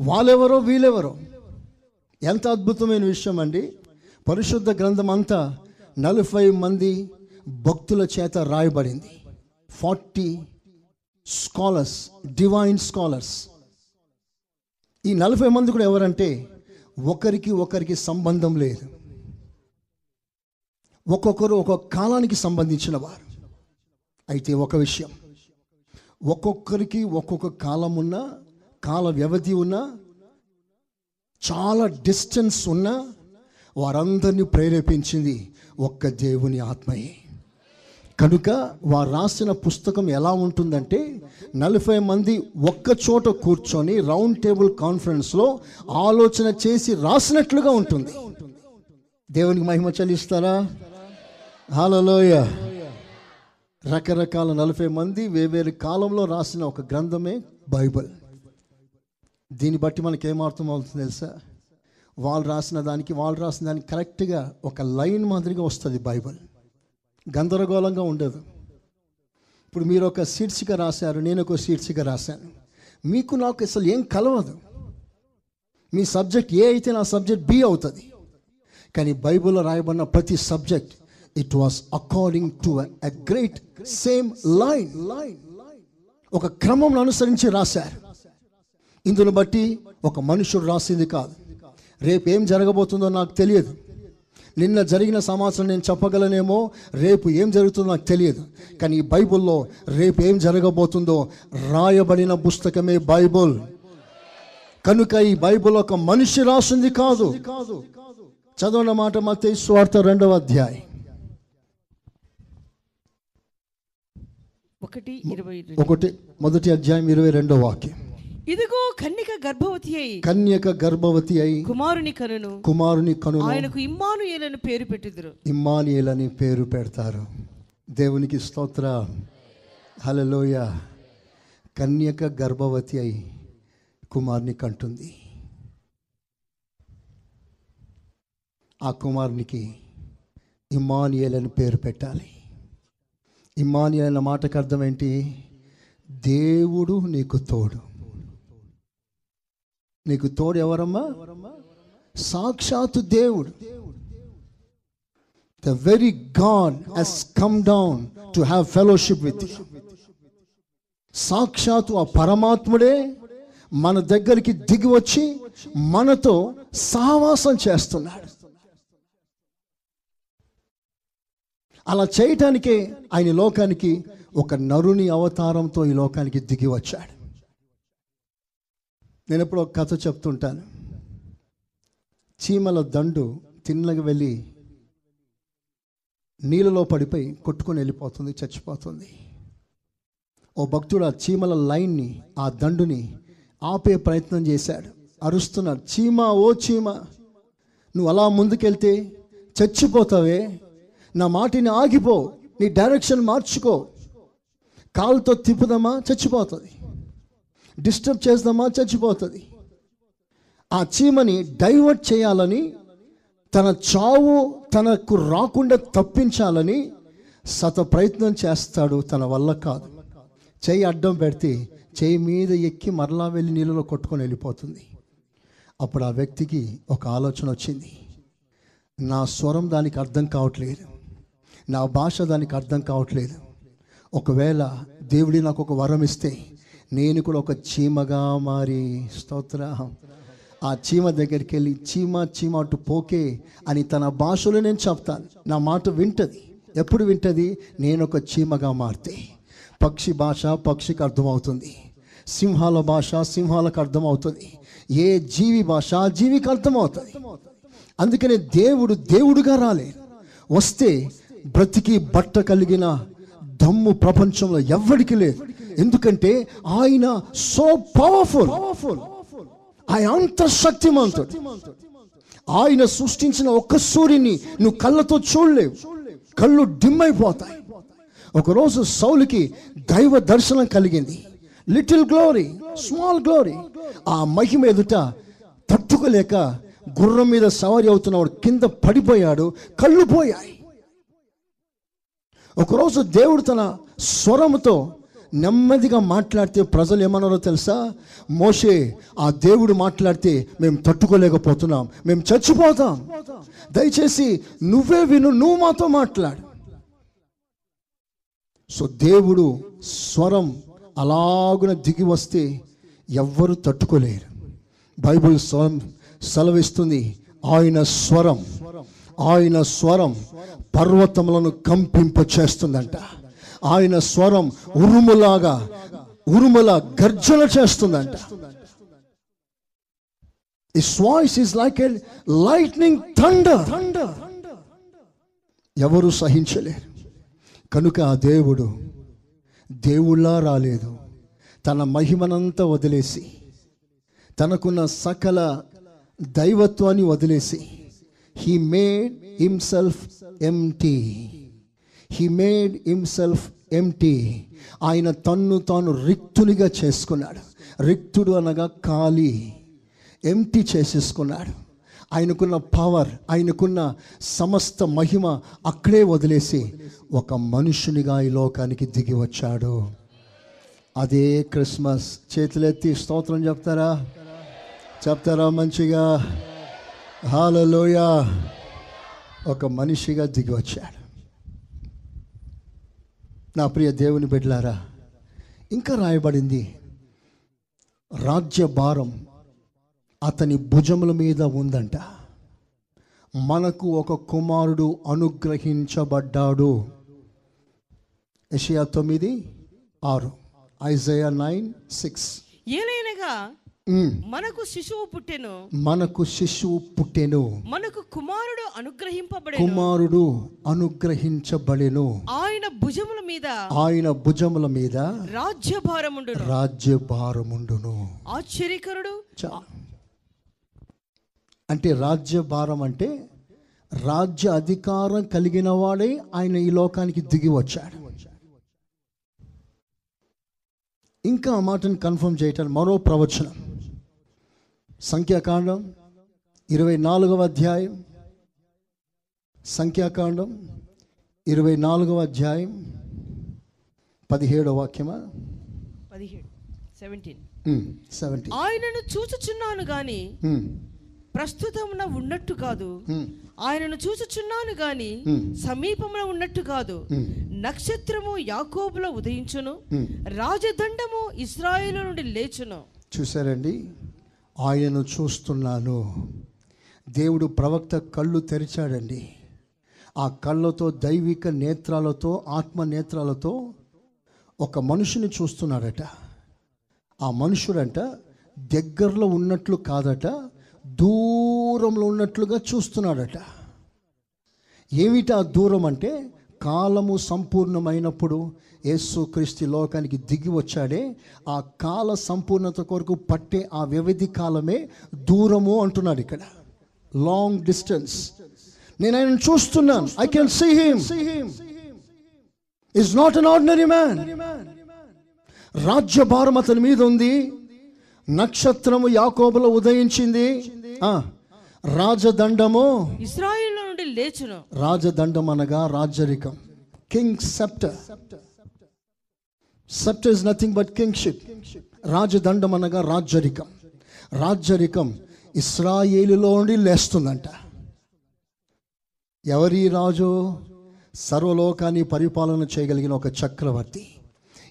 వాళ్ళెవరో వీళ్ళెవరో. ఎంత అద్భుతమైన విషయం అండి. పరిశుద్ధ గ్రంథం అంతా నలభై మంది భక్తుల చేత రాయబడింది. Forty scholars divine scholars. ఈ నలభై మంది కూడా ఎవరంటే ఒకరికి ఒకరికి సంబంధం లేదు. ఒక్కొక్కరు ఒక్కొక్క కాలానికి సంబంధించిన వారు. అయితే ఒక విషయం. ఒక్కొక్కరికి ఒక్కొక్క కాలం ఉన్న కాల వ్యవధి ఉన్న చాలా డిస్టెన్స్ ఉన్న వారందరినీ ప్రేరేపించింది ఒక్క దేవుని ఆత్మయే. కనుక వారు రాసిన పుస్తకం ఎలా ఉంటుందంటే నలభై మంది ఒక్క చోట కూర్చొని రౌండ్ టేబుల్ కాన్ఫరెన్స్లో ఆలోచన చేసి రాసినట్లుగా ఉంటుంది. దేవునికి మహిమ చెల్లిస్తారా? హలోయ రకరకాల నలభై మంది వేవేరు కాలంలో రాసిన ఒక గ్రంథమే బైబిల్. దీన్ని బట్టి మనకి ఏమర్థం అవుతుంది తెలుసా? వాళ్ళు రాసిన దానికి వాళ్ళు రాసిన దానికి కరెక్ట్గా ఒక లైన్ మాదిరిగా వస్తుంది బైబిల్. గందరగోళంగా ఉండదు. ఇప్పుడు మీరు ఒక శీర్షిక రాశారు నేను ఒక శీర్షిక రాశాను. మీకు నాకు అసలు ఏం కలవదు. మీ సబ్జెక్ట్ ఏ అయితే నా సబ్జెక్ట్ బి అవుతుంది. కానీ బైబిల్లో రాయబడిన ప్రతి subject it was according to a great same line line ఒక క్రమం అనుసరించి రాశారు. ఇందును బట్టి ఒక మనుషుడు రాసింది కాదు. రేపు ఏం జరగబోతుందో నాకు తెలియదు. నిన్న జరిగిన సమాచారం నేను చెప్పగలనేమో రేపు ఏం జరుగుతుందో నాకు తెలియదు. కానీ ఈ బైబిల్లో రేపు ఏం జరగబోతుందో రాయబడిన పుస్తకమే బైబుల్. కనుక ఈ బైబిల్ ఒక మనిషి రాసింది కాదు. చదవన మాట మత స్వార్థ రెండవ అధ్యాయం. ఒకటి మొదటి అధ్యాయం ఇరవై రెండో వాక్యం. ఇదిగో కన్నిక గర్భవతి అయి. కన్యక గర్భవతి అయి కుమారుని కనును. కుమారుని కను ఆయనకు ఇమ్మానుయేలను పేరు పెట్టిదురు. ఇమ్మానియలని పేరు పెడతారు. దేవునికి స్తోత్ర. హలలోయ కన్యక గర్భవతి అయి కుమారుని కంటుంది. ఆ కుమారునికి ఇమ్మానియల్ అని పేరు పెట్టాలి. ఇమ్మానియల్ అన్న మాటకు అర్థం ఏంటి? దేవుడు నీకు తోడు. నీకు తోడు ఎవరమ్మా సాక్షాత్తు దేవుడు. The very God has come down to have fellowship with సాక్షాత్తు ఆ పరమాత్ముడే మన దగ్గరికి దిగి వచ్చి మనతో సహవాసం చేస్తున్నాడు. అలా చేయటానికే ఆయన లోకానికి ఒక నరుని అవతారంతో ఈ లోకానికి దిగి వచ్చాడు. నేను ఎప్పుడు ఒక కథ చెప్తుంటాను. చీమల దండు తిన్నలకు వెళ్ళి నీళ్ళలో పడిపోయి కొట్టుకొని వెళ్ళిపోతుంది చచ్చిపోతుంది. ఓ భక్తుడు ఆ చీమల లైన్ని ఆ దండుని ఆపే ప్రయత్నం చేశాడు. అరుస్తున్నాడు చీమ ఓ చీమ నువ్వు అలా ముందుకెళ్తే చచ్చిపోతావే. నా మాటిని ఆగిపో నీ డైరెక్షన్ మార్చుకో. కాలుతో తిప్పుదామా చచ్చిపోతుంది. డిస్టర్బ్ చేద్దామా? చచ్చిపోతుంది. ఆ చీమని డైవర్ట్ చేయాలని తన చావు తనకు రాకుండా తప్పించాలని సత ప్రయత్నం చేస్తాడు తన వల్ల కాదు. చేయి అడ్డం పెడితే చేయి మీద ఎక్కి మరలా వెళ్ళి నీళ్ళలో కొట్టుకొని వెళ్ళిపోతుంది. అప్పుడు ఆ వ్యక్తికి ఒక ఆలోచన వచ్చింది. నా స్వరం దానికి అర్థం కావట్లేదు. నా భాష దానికి అర్థం కావట్లేదు. ఒకవేళ దేవుడి నాకు ఒక వరం ఇస్తే నేను కూడా ఒక చీమగా మారి స్తోత్ర. ఆ చీమ దగ్గరికి వెళ్ళి చీమ చీమ అటు పోకే అని తన భాషలో నేను చెప్తాను. నా మాట వింటది. ఎప్పుడు వింటది? నేను ఒక చీమగా మారితే. పక్షి భాష పక్షికి అర్థమవుతుంది. సింహాల భాష సింహాలకు అర్థమవుతుంది. ఏ జీవి భాష జీవికి అర్థమవుతుంది. అందుకనే దేవుడు దేవుడుగా రాలే. వస్తే బ్రతికి బట్ట కలిగిన దమ్ము ప్రపంచంలో ఎవ్వడికి లేదు. ఎందుకంటే ఆయన సో పవర్ఫుల్ ఆయన అంత శక్తిమంతుడు ఆయన సృష్టించిన ఒక్క సూర్యుని నువ్వు కళ్ళతో చూడలేవు. కళ్ళు డిమ్ అయిపోతాయి ఒకరోజు సౌలుకి దైవ దర్శనం కలిగింది. లిటిల్ గ్లోరీ స్మాల్ గ్లోరీ ఆ మహిమ ఎదుట తట్టుకోలేక గుర్రం మీద సవారి అవుతున్నవాడు కింద పడిపోయాడు. కళ్ళు పోయాయి. ఒకరోజు దేవుడు తన స్వరముతో నెమ్మదిగా మాట్లాడితే ప్రజలు ఏమన్నారో తెలుసా? మోషే ఆ దేవుడు మాట్లాడితే మేము తట్టుకోలేకపోతున్నాం. మేము చచ్చిపోతాం. దయచేసి నువ్వే విను నువ్వు మాతో మాట్లాడు. సో దేవుడు స్వరం అలాగున దిగి వస్తే ఎవ్వరు తట్టుకోలేరు. బైబిల్ స్వరం సెలవిస్తుంది ఆయన స్వరం ఆయన స్వరం పర్వతములను కంపింప చేస్తుందంట ఆయన స్వరం ఉరుములాగా ఉరుముల గర్జన చేస్తుందంట. His voice is like a lightning thunder. ఎవరు సహించలేరు. కనుక ఆ దేవుడు దేవుళ్ళా రాలేదు. తన మహిమనంతా వదిలేసి తనకున్న సకల దైవత్వాన్ని వదిలేసి he made himself empty he made himself empty ఆయన తన్ను తాను రిక్తునిగా చేసుకున్నాడు. రిక్తుడు అనగా ఖాళీ ఎంటీ చేసేసుకున్నాడు. ఆయనకున్న పవర్ ఆయనకున్న సమస్త మహిమ అక్కడే వదిలేసి ఒక మనుషునిగా ఈ లోకానికి దిగి వచ్చాడు. అదే క్రిస్మస్. చేతులెత్తి స్తోత్రం చెప్తారా? చెప్తారా మంచిగా? హాలలోయ ఒక మనిషిగా దిగి వచ్చాడు. నా ప్రియ దేవుని బిడ్డలారా ఇంకా రాయబడింది రాజ్య భారం అతని భుజముల మీద ఉందంట. మనకు ఒక కుమారుడు అనుగ్రహించబడ్డాడు. యషయా తొమ్మిది ఆరు. Isaiah nine six. ఏలైనగా మనకు శిశువు పుట్టెను. మనకు శిశువు పుట్టెను. మనకు కుమారుడు అనుగ్రహింపబడెను. కుమారుడు అనుగ్రహించబడెను. ఆయన భుజముల మీద ఆయన భుజముల మీద రాజ్యభారముండును. రాజ్యభారముండును. ఆశ్చర్యకరుడు. అంటే రాజ్యభారం అంటే రాజ్య అధికారం కలిగిన వాడే ఆయన ఈ లోకానికి దిగి వచ్చాడు. ఇంకా ఆ మాటను కన్ఫర్మ్ చేయటానికి మరో ప్రవచనం. సంఖ్యాకాండం ఇరవై నాలుగవ అధ్యాయం. సంఖ్యాకాండం ఇరవై నాలుగవ అధ్యాయం. పదిహేడవ వాక్యమా? పదిహేడు సెవెంటీన్ సెవెంటీ ఆయనను చూచుచున్నాను గాని ప్రస్తుతమున ఉన్నట్టు కాదు. ఆయనను చూచుచున్నాను గాని సమీపమున ఉన్నట్టు కాదు. నక్షత్రము యాకోబులో ఉదయించును. రాజదండము ఇస్రాయేలు నుండి లేచును. చూశారండి? ఆయనను చూస్తున్నాను. దేవుడు ప్రవక్త కళ్ళు తెరిచాడండి. ఆ కళ్ళతో దైవిక నేత్రాలతో ఆత్మ నేత్రాలతో ఒక మనుషుని చూస్తున్నాడట. ఆ మనుషుడంట దగ్గరలో ఉన్నట్లు కాదట దూరంలో ఉన్నట్లుగా చూస్తున్నాడట. ఏమిటి ఆ దూరం అంటే కాలము సంపూర్ణమైనప్పుడు యేసుక్రీస్తు లోకానికి దిగి వచ్చాడే. ఆ కాల సంపూర్ణత కొరకు పట్టే ఆ వ్యవధి కాలమే దూరము అంటున్నాడు ఇక్కడ. లాంగ్ డిస్టెన్స్ నేను ఆయన చూస్తున్నాను. I can see him is not an ordinary man రాజ్యభారం అతని మీద ఉంది. నక్షత్రము యాకోబులో ఉదయించింది. ఆ, రాజదండము. ఇస్రాయేలు నుండి లేచును. రాజదండం అనగా రాజరికం. King scepter scepter is nothing but kingship రాజదండం అనగా రాజ్యరికం రాజ్యరికం ఇస్రాయేలులో నుండి లేస్తుందంట ఎవరి రాజు సర్వలోకాన్ని పరిపాలన చేయగలిగిన ఒక చక్రవర్తి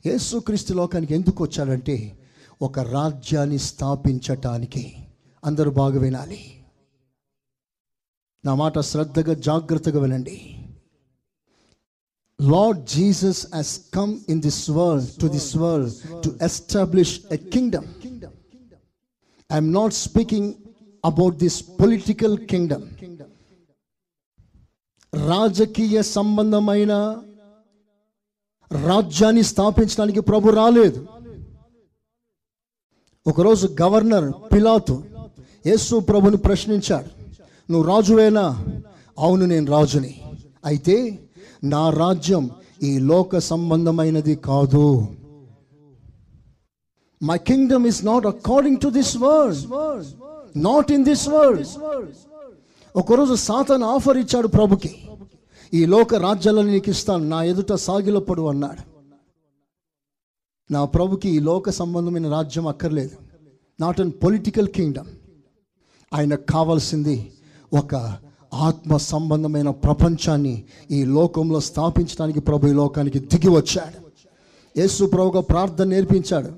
యేసుక్రీస్తు లోకానికి ఎందుకు వచ్చాడంటే ఒక రాజ్యాన్ని స్థాపించటానికి అందరూ బాగా వినాలి నా మాట శ్రద్ధగా జాగ్రత్తగా వినండి. Lord Jesus has come in this world to this world to establish a kingdom I'm not speaking about this political kingdom రాజకీయ సంబంధమైన రాజ్యాన్ని స్థాపించడానికి ప్రభు రాలేదు. ఒకరోజు గవర్నర్ పిలాతు యేసు ప్రభుని ప్రశ్నించాడు నువ్వు రాజువేనా? అవును నేను రాజుని. అయితే నా రాజ్యం ఈ లోక సంబంధమైనది కాదు. My kingdom is not according to this word not in this word ఒకరోజు సాతన్ ఆఫర్ ఇచ్చాడు ప్రభుకి. ఈ లోక రాజ్యాలను నీకు ఇస్తాను. నా ఎదుట సాగిలపడు అన్నాడు. నా ప్రభుకి ఈ లోక సంబంధమైన రాజ్యం అక్కర్లేదు. నాట్ అన్ పొలిటికల్ కింగ్డమ్ ఆయనకు కావాల్సింది ఒక ఆత్మ సంబంధమైన ప్రపంచాన్ని ఈ లోకంలో స్థాపించడానికి ప్రభు ఈ లోకానికి దిగి వచ్చాడు. యేసు ప్రభుగా ప్రార్థన నేర్పించాడు.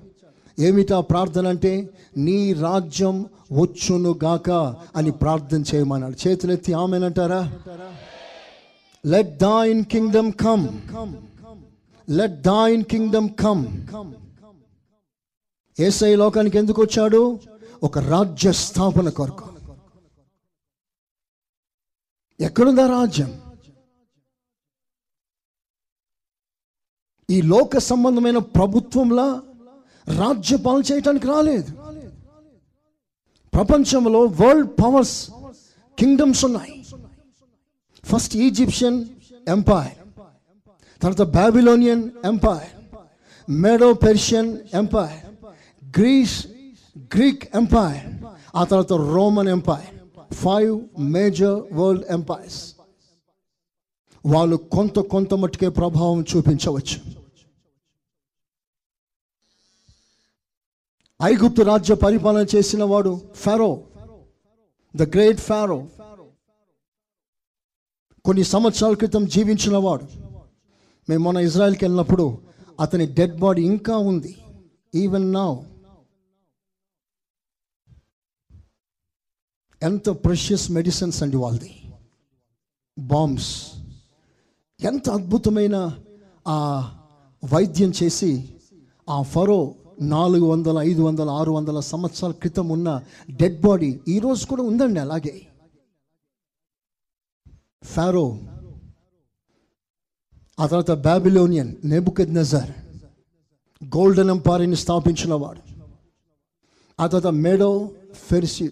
ఏమిటా ప్రార్థన అంటే నీ రాజ్యం వచ్చును గాక అని ప్రార్థన చేయమన్నాడు. చేతులెత్తి ఆమెనంటారా let thine kingdom come let thine kingdom come ఏసై లోకానికి ఎందుకు వచ్చాడు? ఒక రాజ్య స్థాపన కొరకు. ఎక్కడుందా రాజ్యం? ఈ లోక సంబంధమైన ప్రభుత్వంలా రాజ్యపాలన చేయటానికి రాలేదు. ప్రపంచంలో వరల్డ్ పవర్స్ కింగ్డమ్స్ ఉన్నాయి. ఫస్ట్ ఈజిప్షియన్ ఎంపైర్ తర్వాత Babylonian empire Medo Persian empire Greece Greek empire ఆ తర్వాత Roman empire five major world empires వాళ్ళు కొంత కొంత మట్టుకే ప్రభావం చూపించవచ్చు. ఐగుప్తు రాజ్య పరిపాలన చేసిన వాడు ఫెరో ద గ్రేట్ ఫారో కొన్ని సంవత్సరాల క్రితం జీవించిన వాడు. మేము మొన్న ఇజ్రాయెల్కి వెళ్ళినప్పుడు అతని డెడ్ బాడీ ఇంకా ఉంది. ఈవెన్ నౌ ఎంత ప్రెషియస్ మెడిసిన్స్ అండి వాళ్ళది? బాంబ్స్ ఎంత అద్భుతమైన ఆ వైద్యం చేసి ఆ ఫరో నాలుగు వందల ఐదు వందల ఆరు వందల సంవత్సరాల క్రితం ఉన్న డెడ్ బాడీ ఈరోజు కూడా ఉందండి అలాగే. ఫారో ఆ తర్వాత బాబిలోనియన్ నెబుకద్ నజర్ గోల్డెన్ ఎంపైర్ని స్థాపించిన వాడు. ఆ తర్వాత మెడో ఫెర్సి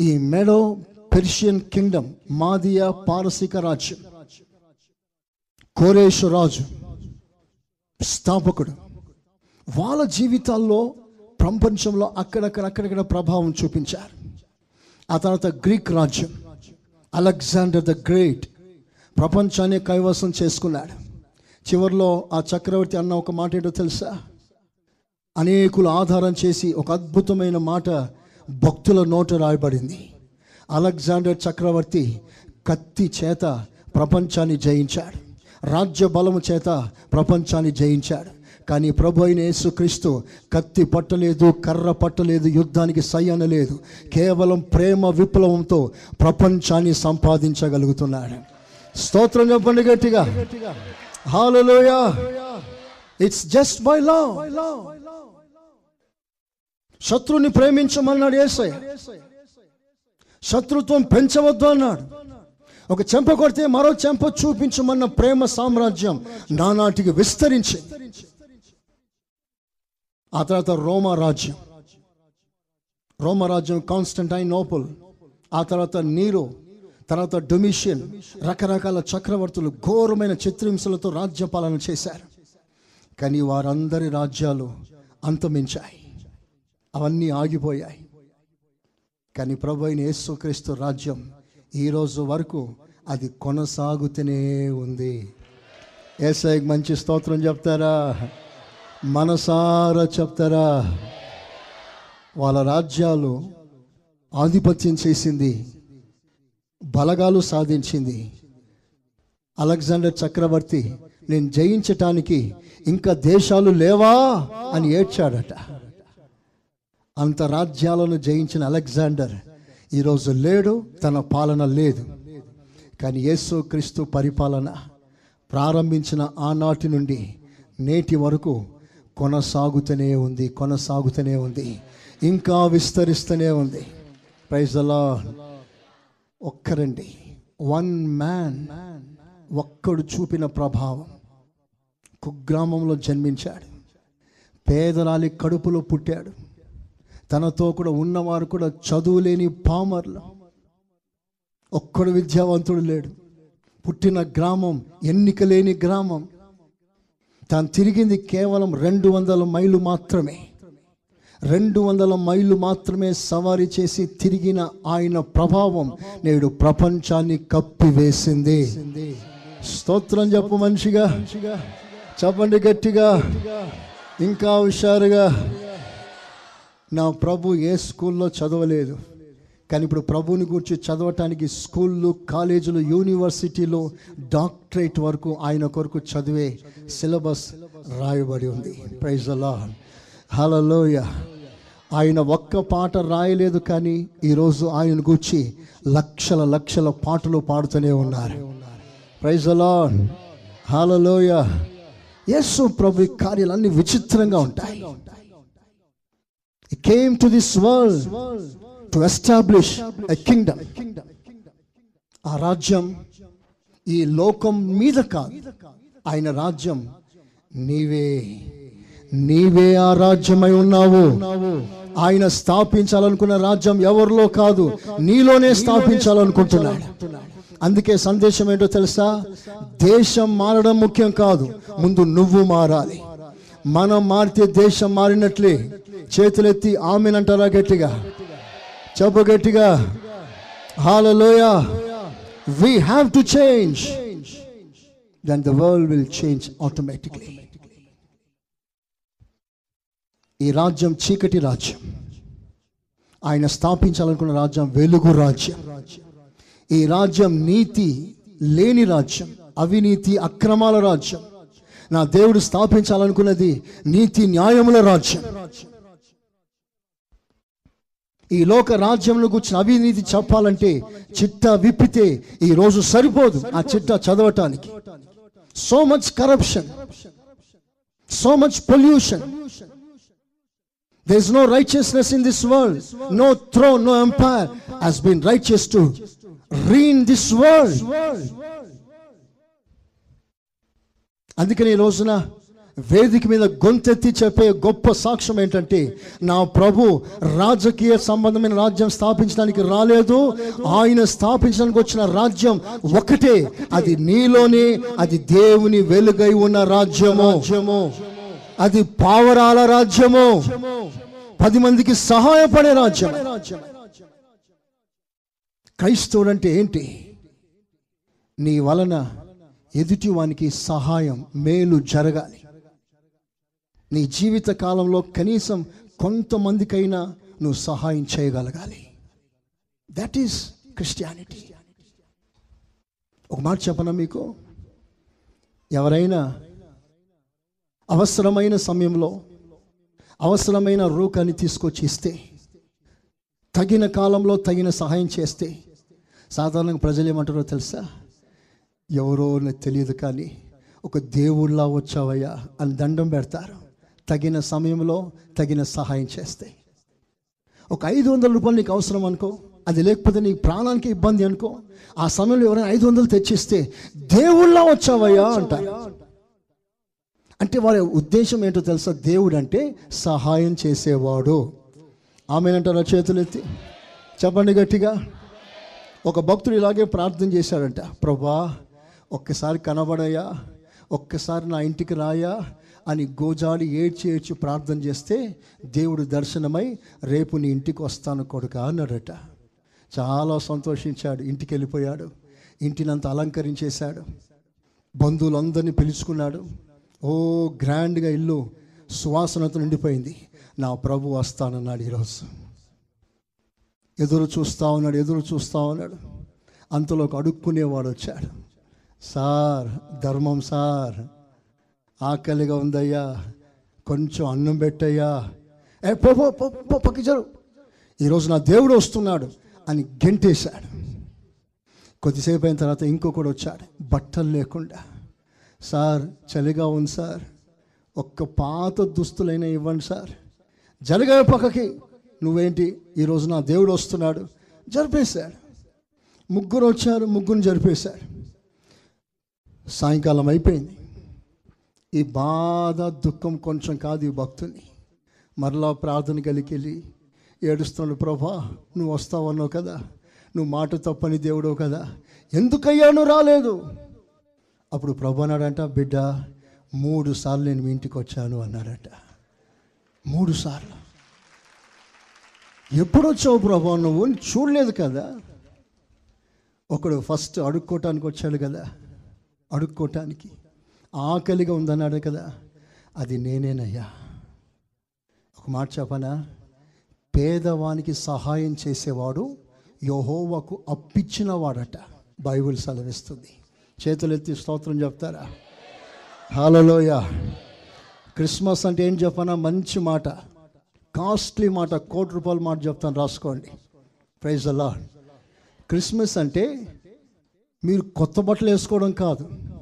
ఈ మెడో పెర్షియన్ కింగ్డమ్ మాదియా పారసిక రాజ్యం. కోరేషు రాజు స్థాపకుడు. వాళ్ళ జీవితాల్లో ప్రపంచంలో అక్కడక్కడ అక్కడక్కడ ప్రభావం చూపించారు. ఆ తర్వాత గ్రీక్ రాజ్యం అలెగ్జాండర్ ద గ్రేట్ ప్రపంచాన్ని కైవసం చేసుకున్నాడు. చివరిలో ఆ చక్రవర్తి అన్న ఒక మాట ఏంటో తెలుసా? అనేకులు ఆధారం చేసి ఒక అద్భుతమైన మాట భక్తుల నోట రాయబడింది. అలెగ్జాండర్ చక్రవర్తి కత్తి చేత ప్రపంచాన్ని జయించాడు. రాజ్య బలము చేత ప్రపంచాన్ని జయించాడు. కానీ ప్రభు అయిన యేసుక్రీస్తు కత్తి పట్టలేదు కర్ర పట్టలేదు యుద్ధానికి సై అనలేదు కేవలం ప్రేమ విప్లవంతో ప్రపంచాన్ని సంపాదించగలుగుతున్నాడు. స్తోత్రం చెప్పండి గట్టిగా. Hallelujah it's just by love శత్రుని ప్రేమించమన్నాడు ఏసై. శత్రుత్వం పెంచవద్దు అన్నాడు. ఒక చెంప కొడితే మరో చెంప చూపించమన్న ప్రేమ సామ్రాజ్యం నానాటికి విస్తరించి ఆ తర్వాత రోమా రాజ్యం. రోమా రాజ్యం కాన్స్టంటైన్ నోపుల్ ఆ తర్వాత నీరో. తర్వాత డొమిషియన్. రకరకాల చక్రవర్తులు ఘోరమైన చిత్రహింసలతో రాజ్యపాలన చేశారు. కానీ వారందరి రాజ్యాలు అంతమించాయి. అవన్నీ ఆగిపోయాయి. కానీ ప్రభు అయిన యేసుక్రీస్తు రాజ్యం ఈరోజు వరకు అది కొనసాగుతూనే ఉంది. ఏసై మంచి స్తోత్రం చెప్తారా? మనసారా చెప్తారా? వాళ్ళ రాజ్యాలు ఆధిపత్యం చేసింది బలగాలు సాధించింది. అలెగ్జాండర్ చక్రవర్తి నేను జయించటానికి ఇంకా దేశాలు లేవా? అని ఏడ్చాడట. అంత రాజ్యాలను జయించిన అలెగ్జాండర్ ఈరోజు లేడు తన పాలన లేదు. కానీ యేసు క్రీస్తు పరిపాలన ప్రారంభించిన ఆనాటి నుండి నేటి వరకు కొనసాగుతూనే ఉంది కొనసాగుతూనే ఉంది ఇంకా విస్తరిస్తూనే ఉంది. ప్రైజ్ అలా ఒక్కరండి వన్ మ్యాన్ ఒక్కడు చూపిన ప్రభావం. కుగ్రామంలో జన్మించాడు. పేదరాలి కడుపులో పుట్టాడు. తనతో కూడా ఉన్నవారు కూడా చదువు లేని పామర్లు. ఒక్కడు విద్యావంతుడు లేడు. పుట్టిన గ్రామం ఎన్నిక లేని గ్రామం. తాను తిరిగింది కేవలం రెండు వందల మైలు మాత్రమే. రెండు వందల మైళ్ళు మాత్రమే సవారీ చేసి తిరిగిన ఆయన ప్రభావం నేడు ప్రపంచాన్ని కప్పివేసింది. స్తోత్రం చెప్పు మనిషిగా. చెప్పండి గట్టిగా. ఇంకా హుషారుగా. నా ప్రభు ఏ స్కూల్లో చదవలేదు. కానీ ఇప్పుడు ప్రభుని గురించి చదవటానికి స్కూళ్ళు కాలేజీలు యూనివర్సిటీలో డాక్టరేట్ వరకు ఆయన కొరకు చదివే సిలబస్ రాయబడి ఉంది. ప్రైజ్ అలా హలలోయ ఆయన ఒక్క పాట రాయలేదు కానీ ఈరోజు ఆయన గురించి లక్షల లక్షల పాటలు పాడుతూనే ఉన్నారు. ప్రైజ్ అలా హలలోయ యేసు ప్రభు కార్యాలన్నీ విచిత్రంగా ఉంటాయి. He came to this world to establish a kingdom. ఆ రాజ్యం ఈ లోకం మీద కాదు. ఆయన రాజ్యం నీవే. నీవే ఆ రాజ్యమై ఉన్నావు. ఆయన స్థాపించాలనుకున్న రాజ్యం ఎవరిలో కాదు? నీలోనే స్థాపించాలనుకుంటున్నాడు. అందుకే సందేశం ఏంటో తెలుసా? దేశం మారడం ముఖ్యం కాదు. ముందు నువ్వు మారాలి. మనం మారితే దేశం మారినట్లే. చేతులెత్తి ఆమెనంటారా గట్టిగా? చెప్ప గట్టిగా. Hallelujah we have to change then the world will change automatically ఈ రాజ్యం చీకటి రాజ్యం. ఆయన స్థాపించాలనుకున్న రాజ్యం వెలుగు రాజ్యం. ఈ రాజ్యం నీతి లేని రాజ్యం. అవినీతి అక్రమాల రాజ్యం. నా దేవుడు స్థాపించాలనుకున్నది నీతి న్యాయముల రాజ్యం. ఈ లోక రాజ్యంలో కూర్చుని అవినీతి చెప్పాలంటే చిట్ట విప్పితే ఈ రోజు సరిపోదు ఆ చిట్ట చదవటానికి. So much corruption so much pollution there's no righteousness in this world no throne no empire has been righteous to reign this world అందుకని ఈ రోజున వేదిక మీద గొంతెత్తి చెప్పే గొప్ప సాక్ష్యం ఏంటంటే నా ప్రభు రాజకీయ సంబంధమైన రాజ్యం స్థాపించడానికి రాలేదు. ఆయన స్థాపించడానికి వచ్చిన రాజ్యం ఒకటే. అది నీలోనే అది దేవుని వెలుగై ఉన్న రాజ్యము. అది పావరాల రాజ్యము. పది మందికి సహాయపడే రాజ్యం. క్రైస్తవుడు అంటే ఏంటి? నీ వలన ఎదుటి వానికి సహాయం మేలు జరగాలి. నీ జీవిత కాలంలో కనీసం కొంతమందికైనా నువ్వు సహాయం చేయగలగాలి. దట్ ఈస్ క్రిస్టియానిటీ ఒక మాట చెప్పనా మీకు? ఎవరైనా అవసరమైన సమయంలో అవసరమైన రూకాన్ని తీసుకొచ్చి ఇస్తే తగిన కాలంలో తగిన సహాయం చేస్తే సాధారణంగా ప్రజలు ఏమంటారో తెలుసా? ఎవరో తెలియదు కానీ ఒక దేవుళ్ళ వచ్చావయ్యా అని దండం పెడతారు. తగిన సమయంలో తగిన సహాయం చేస్తే. ఒక ఐదు వందల రూపాయలు నీకు అవసరం అనుకో అది లేకపోతే నీ ప్రాణానికి ఇబ్బంది అనుకో ఆ సమయంలో ఎవరైనా ఐదు వందలు తెచ్చిస్తే దేవుళ్ళ వచ్చావయ్యా అంట అంటే వారి ఉద్దేశం ఏంటో తెలుసా? దేవుడు అంటే సహాయం చేసేవాడు. ఆమెనంటారా చేతులు ఎత్తి? చెప్పండి గట్టిగా. ఒక భక్తుడు ఇలాగే ప్రార్థన చేశాడంట ప్రభా ఒక్కసారి కనబడయ్యా ఒక్కసారి నా ఇంటికి రాయా అని గోజాడి ఏడ్చి ఏడ్చి ప్రార్థన చేస్తే దేవుడు దర్శనమై రేపు నీ ఇంటికి వస్తాను కొడుక అన్నాడట. చాలా సంతోషించాడు. ఇంటికి వెళ్ళిపోయాడు. ఇంటినంతా అలంకరించేశాడు. బంధువులందరినీ పిలుచుకున్నాడు. ఓ గ్రాండ్గా ఇల్లు సువాసనతో నిండిపోయింది. నా ప్రభు వస్తానన్నాడు ఈరోజు. ఎదురు చూస్తా ఉన్నాడు ఎదురు చూస్తా ఉన్నాడు. అంతలోకి అడుక్కునేవాడు వచ్చాడు. సార్ ధర్మం సార్ ఆకలిగా ఉందయ్యా. కొంచెం అన్నం పెట్టయ్యా. ఏ పో పో పక్కి జరు ఈరోజు నా దేవుడు వస్తున్నాడు అని గెంటేశాడు. కొద్దిసేపు అయిన తర్వాత ఇంకొకడు వచ్చాడు. బట్టలు లేకుండా. సార్ చలిగా ఉంది సార్. ఒక్క పాత దుస్తులైనా ఇవ్వండి సార్. జరగా పక్కకి. నువ్వేంటి? ఈరోజు నా దేవుడు వస్తున్నాడు. జరిపేశాడు. ముగ్గురు వచ్చారు. ముగ్గురు జరిపేశాడు. సాయంకాలం అయిపోయింది. ఈ బాధ దుఃఖం కొంచెం కాదు ఈ భక్తుని. మరలా ప్రార్థన కలికెళ్ళి ఏడుస్తున్నాడు ప్రభా నువ్వు వస్తావన్నావు కదా. నువ్వు మాట తప్పని దేవుడో కదా. ఎందుకయ్యా నువ్వు రాలేదు? అప్పుడు ప్రభు అన్నాడంట బిడ్డ మూడు సార్లు నేను మీ ఇంటికి వచ్చాను అన్నాడట. మూడు సార్లు. ఎప్పుడు వచ్చావు ప్రభా? నువ్వు చూడలేదు కదా. ఒకడు ఫస్ట్ అడుక్కోవటానికి వచ్చాడు కదా. అడుక్కోవటానికి ఆకలిగా ఉందన్నాడు కదా అది నేనేనయ్యా. ఒక మాట చెప్పనా పేదవానికి సహాయం చేసేవాడు యహోవకు అప్పిచ్చిన వాడట బైబిల్ సెలవిస్తుంది. చేతులెత్తి స్తోత్రం చెప్తారా? హలోయ క్రిస్మస్ అంటే ఏం చెప్పనా? మంచి మాట. కాస్ట్లీ మాట కోటి రూపాయల మాట చెప్తాను రాసుకోండి. ప్రైజ్ అలా క్రిస్మస్ అంటే మీరు కొత్త బట్టలు వేసుకోవడం కాదు.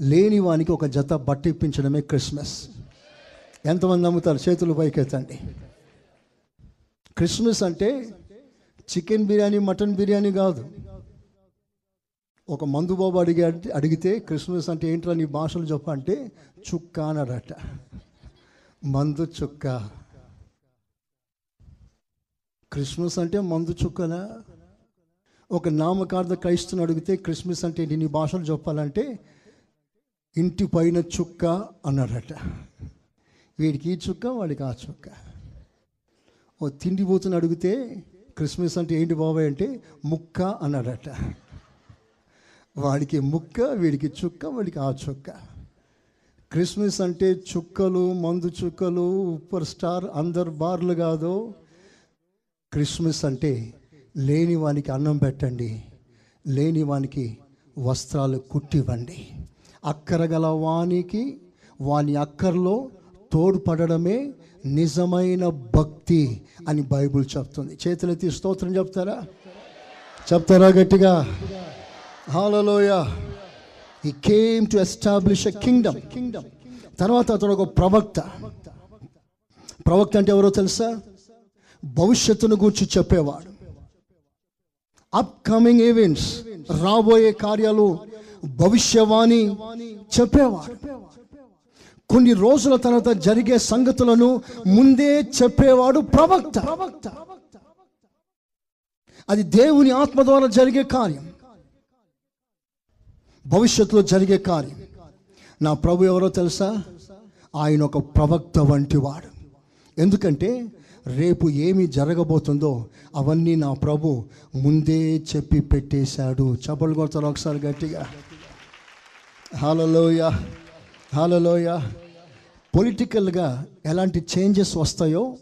లేని వానికి ఒక జత బట్ట ఇప్పించడమే క్రిస్మస్. ఎంతమంది నమ్ముతారు? చేతులు పైకెత్తండి. క్రిస్మస్ అంటే చికెన్ బిర్యానీ మటన్ బిర్యానీ కాదు. ఒక మందు బాబు అడిగి అడిగితే క్రిస్మస్ అంటే ఏంట్రా నీ భాషలు చెప్పంటే చుక్క అన్నాడట మందు చుక్క. క్రిస్మస్ అంటే మందు చుక్కనా? ఒక నామకార్థ క్రైస్తుని అడిగితే క్రిస్మస్ అంటే నీ భాషలు చెప్పాలంటే ఇంటి పైన చుక్క అన్నాడట వీడికి ఈ చుక్క వాడికి ఆ చుక్క. ఓ తిండిపోతుని అడిగితే క్రిస్మస్ అంటే ఏంటి బాబాయ్ అంటే ముక్క అన్నాడట వాడికి ముక్క వీడికి చుక్క వాడికి ఆ చుక్క. క్రిస్మస్ అంటే చుక్కలు మందు చుక్కలు సూపర్ స్టార్ అందరు బార్లు కాదు. క్రిస్మస్ అంటే లేని వానికి అన్నం పెట్టండి లేని వానికి వస్త్రాలు కుట్టివ్వండి. అక్కరగల వానికి వాని అక్కర్లో తోడ్పడడమే నిజమైన భక్తి అని బైబుల్ చెప్తుంది. చేతులెత్తి స్తోత్రం చెప్తారా? చెప్తారా గట్టిగా? Hallelujah he came to establish a kingdom kingdom తర్వాత అతడు ఒక ప్రవక్త. ప్రవక్త అంటే ఎవరో తెలుసా? భవిష్యత్తును గురించి చెప్పేవాడు. అప్ కమింగ్ ఈవెంట్స్ రాబోయే కార్యాలు భవిష్యవాణి చెప్పేవాడు. కొన్ని రోజుల తర్వాత జరిగే సంగతులను ముందే చెప్పేవాడు ప్రవక్త. అది దేవుని ఆత్మ ద్వారా జరిగే కార్యం. భవిష్యత్తులో జరిగే కార్యం. నా ప్రభు ఎవరో తెలుసా? ఆయన ఒక ప్రవక్త వంటివాడు ఎందుకంటే రేపు ఏమి జరగబోతుందో అవన్నీ నా ప్రభు ముందే చెప్పి పెట్టేశాడు. చప్పలు కొడతారు ఒకసారి గట్టిగా. హాలలోయ హాలలోయ పొలిటికల్గా ఎలాంటి చేంజెస్ వస్తాయో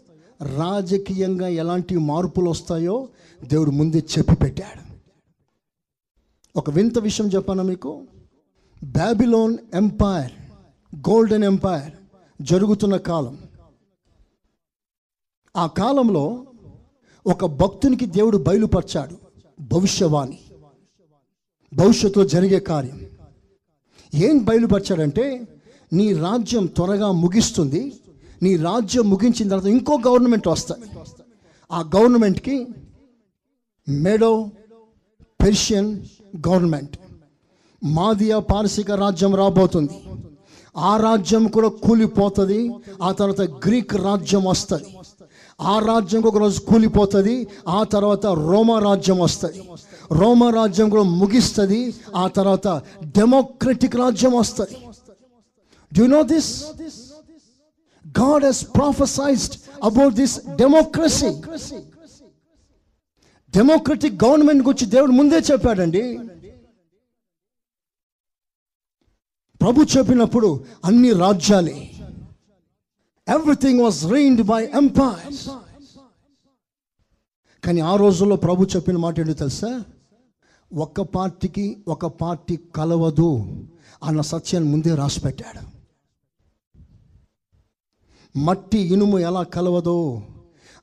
రాజకీయంగా ఎలాంటి మార్పులు వస్తాయో దేవుడు ముందే చెప్పి పెట్టాడు. ఒక వింత విషయం చెప్పాను మీకు? బ్యాబిలోన్ ఎంపైర్ గోల్డెన్ ఎంపైర్ జరుగుతున్న కాలం. ఆ కాలంలో ఒక భక్తునికి దేవుడు బయలుపరిచాడు భవిష్యవాణి. భవిష్యత్తులో జరిగే కార్యం. ఏం బయలుపరిచాడంటే నీ రాజ్యం త్వరగా ముగిస్తుంది. నీ రాజ్యం ముగించిన తర్వాత ఇంకో గవర్నమెంట్ వస్తాయి ఆ గవర్నమెంట్కి మెడో పెర్షియన్ గవర్నమెంట్. మాదియా పారసిక రాజ్యం రాబోతుంది. ఆ రాజ్యం కూడా కూలిపోతుంది. ఆ తర్వాత గ్రీక్ రాజ్యం వస్తుంది. ఆ రాజ్యం ఒక రోజు కూలిపోతుంది. ఆ తర్వాత రోమా రాజ్యం వస్తుంది. రాజ్యం కూడా ముగిస్తుంది ఆ తర్వాత డెమోక్రటిక్ రాజ్యం వస్తుంది. Do know this God has prophesized about this democracy democratic government గురించి దేవుడు ముందే చెప్పాడండి. ప్రభు చెప్పినప్పుడు అన్ని రాజ్యాలే. Everything was reigned by empires కానీ ఆ రోజుల్లో ప్రభు చెప్పిన మాట ఏంటో తెలుసా? ఒక పార్టీకి ఒక పార్టీ కలవదు అన్న సత్యాన్ని ముందే రాసిపెట్టాడు. మట్టి ఇనుము ఎలా కలవదో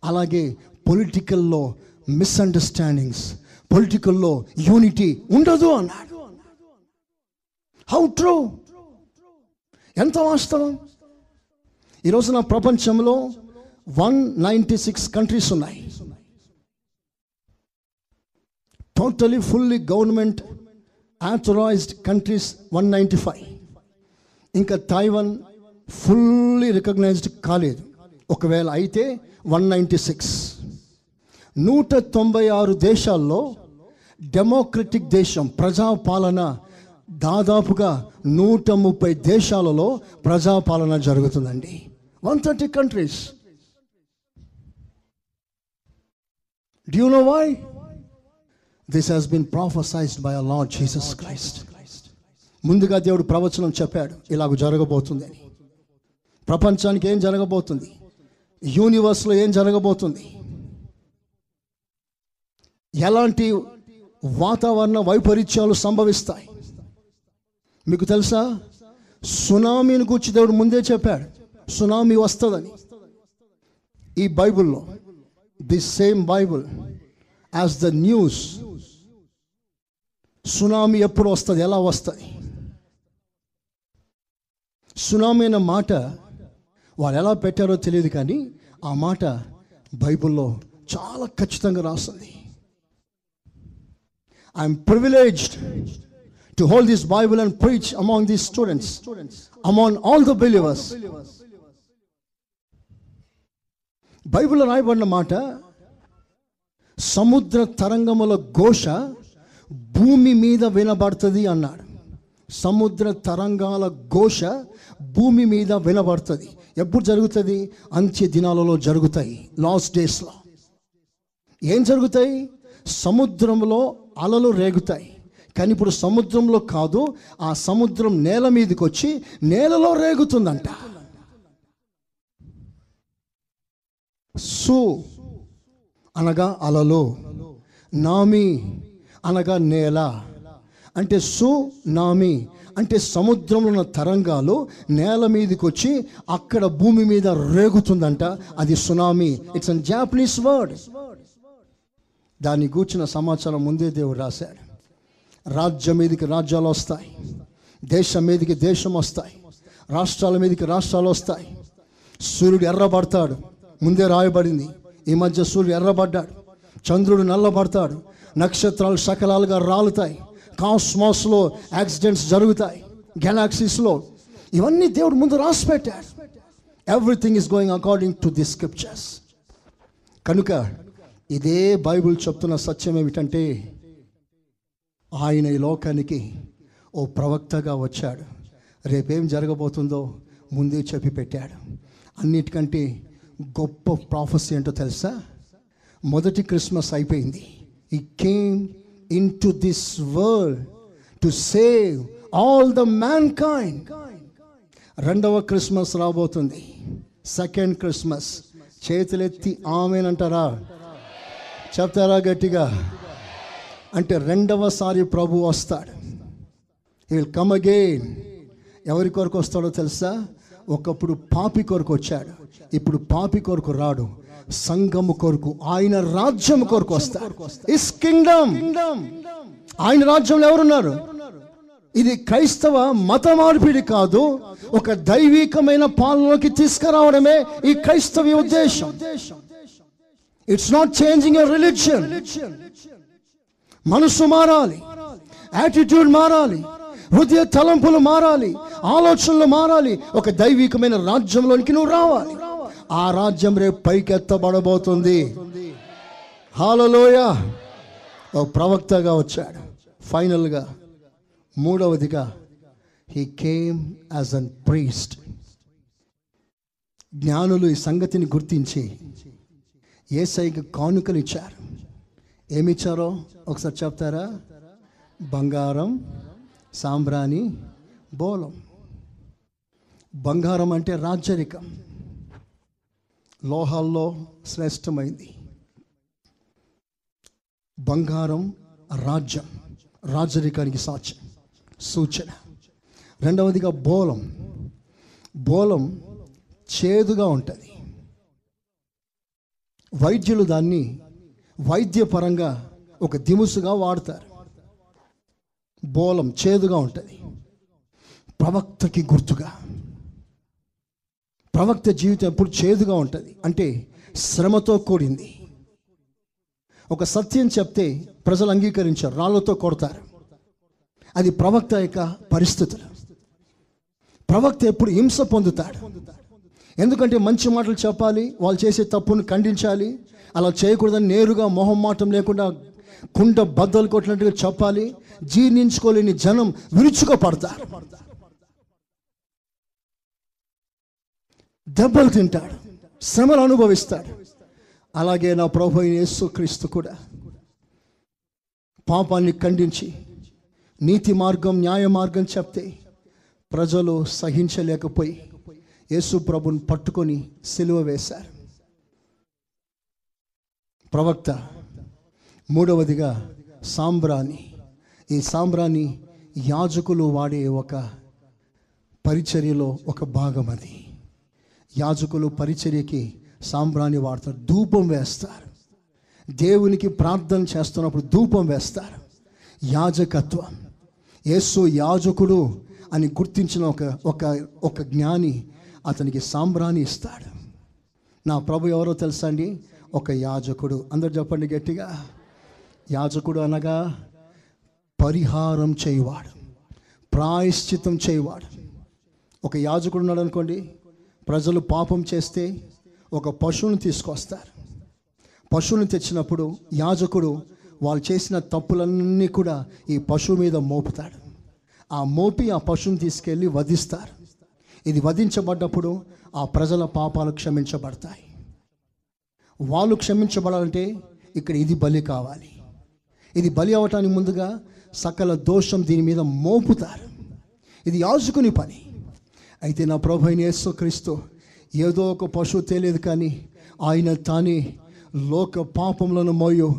అలాగే పొలిటికల్లో మిస్అండర్స్టాండింగ్స్ పొలిటికల్లో యూనిటీ ఉండదు అన్నాడు. హౌ ట్రూ ఎంత వాస్తవం? ఈరోజు నా ప్రపంచంలో వన్ నైంటీ సిక్స్ కంట్రీస్ ఉన్నాయి. Totally fully government authorised countries one ninety five ఇంకా తైవాన్ ఫుల్లీ రికగ్నైజ్డ్ కాలేదు. ఒకవేళ అయితే వన్ నైంటీ సిక్స్ నూట తొంభై ఆరు దేశాల్లో డెమోక్రటిక్ దేశం ప్రజాపాలన దాదాపుగా నూట ముప్పై దేశాలలో ప్రజాపాలన జరుగుతుందండి. One thirty countries do know why this has been prophesied by a Lord Jesus Christ ముందుగా దేవుడు ప్రవచనం చెప్పాడు ఇలాగ జరగబోతుందని ప్రపంచానికి ఏం జరగబోతుంది? యూనివర్స్లో ఏం జరగబోతుంది? ఎలాంటి వాతావరణ వైపరీత్యాలు సంభవిస్తాయి? మీకు తెలుసా? సునామీని గురించి దేవుడు ముందే చెప్పాడు సునామీ వస్తుందని. ఈ బైబిల్లో the same Bible as the news tsunami ఎప్పుడు వస్తుంది? ఎలా వస్తుంది? సునామీ అన్న మాట వాళ్ళు ఎలా పెట్టారో తెలియదు కానీ ఆ మాట బైబిల్లో చాలా ఖచ్చితంగా రాస్తుంది. I'm privileged to hold this Bible and preach among this students among all the believers బైబిల్లో రాయబడిన మాట సముద్ర తరంగముల ఘోష భూమి మీద వినబడుతుంది అన్నాడు. సముద్ర తరంగాల ఘోష భూమి మీద వినబడుతుంది. ఎప్పుడు జరుగుతుంది? అంత్య దినాలలో జరుగుతాయి. లాస్ట్ డేస్లో ఏం జరుగుతాయి? సముద్రంలో అలలు రేగుతాయి. కానీ ఇప్పుడు సముద్రంలో కాదు ఆ సముద్రం నేల మీదకి వచ్చి నేలలో రేగుతుందంట. సు అనగా అలలు. నామి అనగా నేల. అంటే సునామీ అంటే సముద్రంలో ఉన్న తరంగాలు నేల మీదకి వచ్చి అక్కడ భూమి మీద రేగుతుందంట. అది tsunami. It's an Japanese word దాన్ని గూర్చిన సమాచారం ముందే దేవుడు రాశాడు. రాజ్యం మీదకి రాజ్యాలు వస్తాయి. దేశం మీదకి దేశం వస్తాయి. రాష్ట్రాల మీదకి రాష్ట్రాలు వస్తాయి. సూర్యుడు ఎర్రబడతాడు. ముందే రాయబడింది. ఈ మధ్య సూర్యుడు ఎర్రబడ్డాడు. చంద్రుడు నల్లబడతాడు. నక్షత్రాలు సకలాలుగా రాలుతాయి. కాస్మాస్లో యాక్సిడెంట్స్ జరుగుతాయి. గెలాక్సీస్లో. ఇవన్నీ దేవుడు ముందు రాసి పెట్టాడు everything is going according to the scriptures కనుక ఇదే బైబిల్ చెప్తున్న సత్యం ఏమిటంటే ఆయన ఈ లోకానికి ఓ ప్రవక్తగా వచ్చాడు. రేపేం జరగబోతుందో ముందే చెప్పి పెట్టాడు. అన్నిటికంటే గొప్ప ప్రాఫెసీ ఏంటో తెలుసా? మొదటి క్రిస్మస్ అయిపోయింది. ఈ came into this world world to save all the mankind రెండవ క్రిస్మస్ రాబోతుంది. సెకండ్ క్రిస్మస్ చేతులెత్తి ఆమెనంటారా? చెప్తారా గట్టిగా? అంటే రెండవసారి ప్రభు వస్తాడు. విల్ కమ్ అగైన్ ఎవరి కొరకు వస్తాడో తెలుసా? ఒకప్పుడు పాపి కొరకు వచ్చాడు. ఇప్పుడు పాపి కొరకు రాడు. సంఘము కొరకు ఆయన రాజ్యం కొరకు వస్తాడు. ఇస్ కింగ్డమ్ ఆయన రాజ్యంలో ఎవరున్నారు? ఇది క్రైస్తవ మత మార్పిడి కాదు. ఒక దైవికమైన పాలనలోకి తీసుకురావడమే ఈ క్రైస్తవ ఉద్దేశం. It's not changing your religion మనసు మారాలి. యాటిట్యూడ్ మారాలి. హృదయ తలంపులు మారాలి ఆలోచనలు మారాలి. ఒక దైవికమైన రాజ్యంలోనికి నువ్వు రావాలి. ఆ రాజ్యం రేపు పైకెత్తబడబోతుంది. హాలలోయ. ఓ ప్రవక్తగా వచ్చాడు. ఫైనల్గా మూడవదిగా he came as an priest జ్ఞానులు ఈ సంగతిని గుర్తించి ఏసైకి కానుకలు ఇచ్చారు. ఏమిచ్చారో ఒకసారి చెప్తారా? బంగారం సాంబ్రాణి బోలం బంగారం అంటే రాజరికం లోహాల్లో శ్రేష్టమైంది. బంగారం రాజ్యం రాజరికానికి సాక్ష్యం సూచన. రెండవదిగా బోలం బోలం చేదుగా ఉంటుంది. వైద్యులు దాన్ని వైద్యపరంగా ఒక దిముసుగా వాడతారు. బోలం చేదుగా ఉంటుంది. ప్రవక్తకి గుర్తుగా. ప్రవక్త జీవితం ఎప్పుడు చేదుగా ఉంటుంది. అంటే శ్రమతో కూడింది. ఒక సత్యం చెప్తే ప్రజలు అంగీకరించారు రాళ్ళతో కొడతారు. అది ప్రవక్త యొక్క పరిస్థితులు. ప్రవక్త ఎప్పుడు హింస పొందుతాడు. ఎందుకంటే మంచి మాటలు చెప్పాలి వాళ్ళు చేసే తప్పును ఖండించాలి. అలా చేయకూడదని నేరుగా మొహం మాటం లేకుండా కుండ బద్దలు కొట్టినట్టుగా చెప్పాలి జీర్ణించుకోలేని జనం విరుచుకోపడతారు. దెబ్బలు తింటాడు శ్రమలు అనుభవిస్తాడు. అలాగే నా ప్రభు యేసు యేసుక్రీస్తు కూడా పాపాన్ని ఖండించి నీతి మార్గం న్యాయ మార్గం చెప్తే ప్రజలు సహించలేకపోయి యేసు ప్రభుని పట్టుకొని సిలువ వేశారు. ప్రవక్త మూడవదిగా సాంబ్రాణి. ఈ సాంబ్రాణి యాజకులు వాడే ఒక పరిచర్యలో ఒక భాగం అది. యాజకులు పరిచర్యకి సాంబ్రాణి వాడతారు. ధూపం వేస్తారు. దేవునికి ప్రార్థన చేస్తున్నప్పుడు ధూపం వేస్తారు. యాజకత్వం. యేసు యాజకుడు అని గుర్తించిన ఒక ఒక ఒక జ్ఞాని అతనికి సాంబ్రాణి ఇస్తాడు. నా ప్రభు ఎవరో తెలుసా అండి? ఒక యాజకుడు. అందరు చెప్పండి గట్టిగా. యాజకుడు అనగా పరిహారం చేయవాడు ప్రాయశ్చితం చేయవాడు. ఒక యాజకుడు ఉన్నాడు అనుకోండి ప్రజలు పాపం చేస్తే ఒక పశువుని తీసుకొస్తారు. పశువుని తెచ్చినప్పుడు యాజకుడు వాళ్ళు చేసిన తప్పులన్నీ కూడా ఈ పశువు మీద మోపుతాడు. ఆ మోపి ఆ పశువుని తీసుకెళ్ళి వధిస్తారు. ఇది వధించబడ్డప్పుడు ఆ ప్రజల పాపాలు క్షమించబడతాయి. వాళ్ళు క్షమించబడాలంటే ఇక్కడ ఇది బలి కావాలి. ఇది బలి అవటానికి ముందుగా సకల దోషం దీని మీద మోపుతారు. ఇది యాజకుని పని. అయితే నా ప్రభు యేసు క్రీస్తు ఏదో ఒక పశువు తెలియదు కానీ ఆయన తానే లోక పాపములను మోయు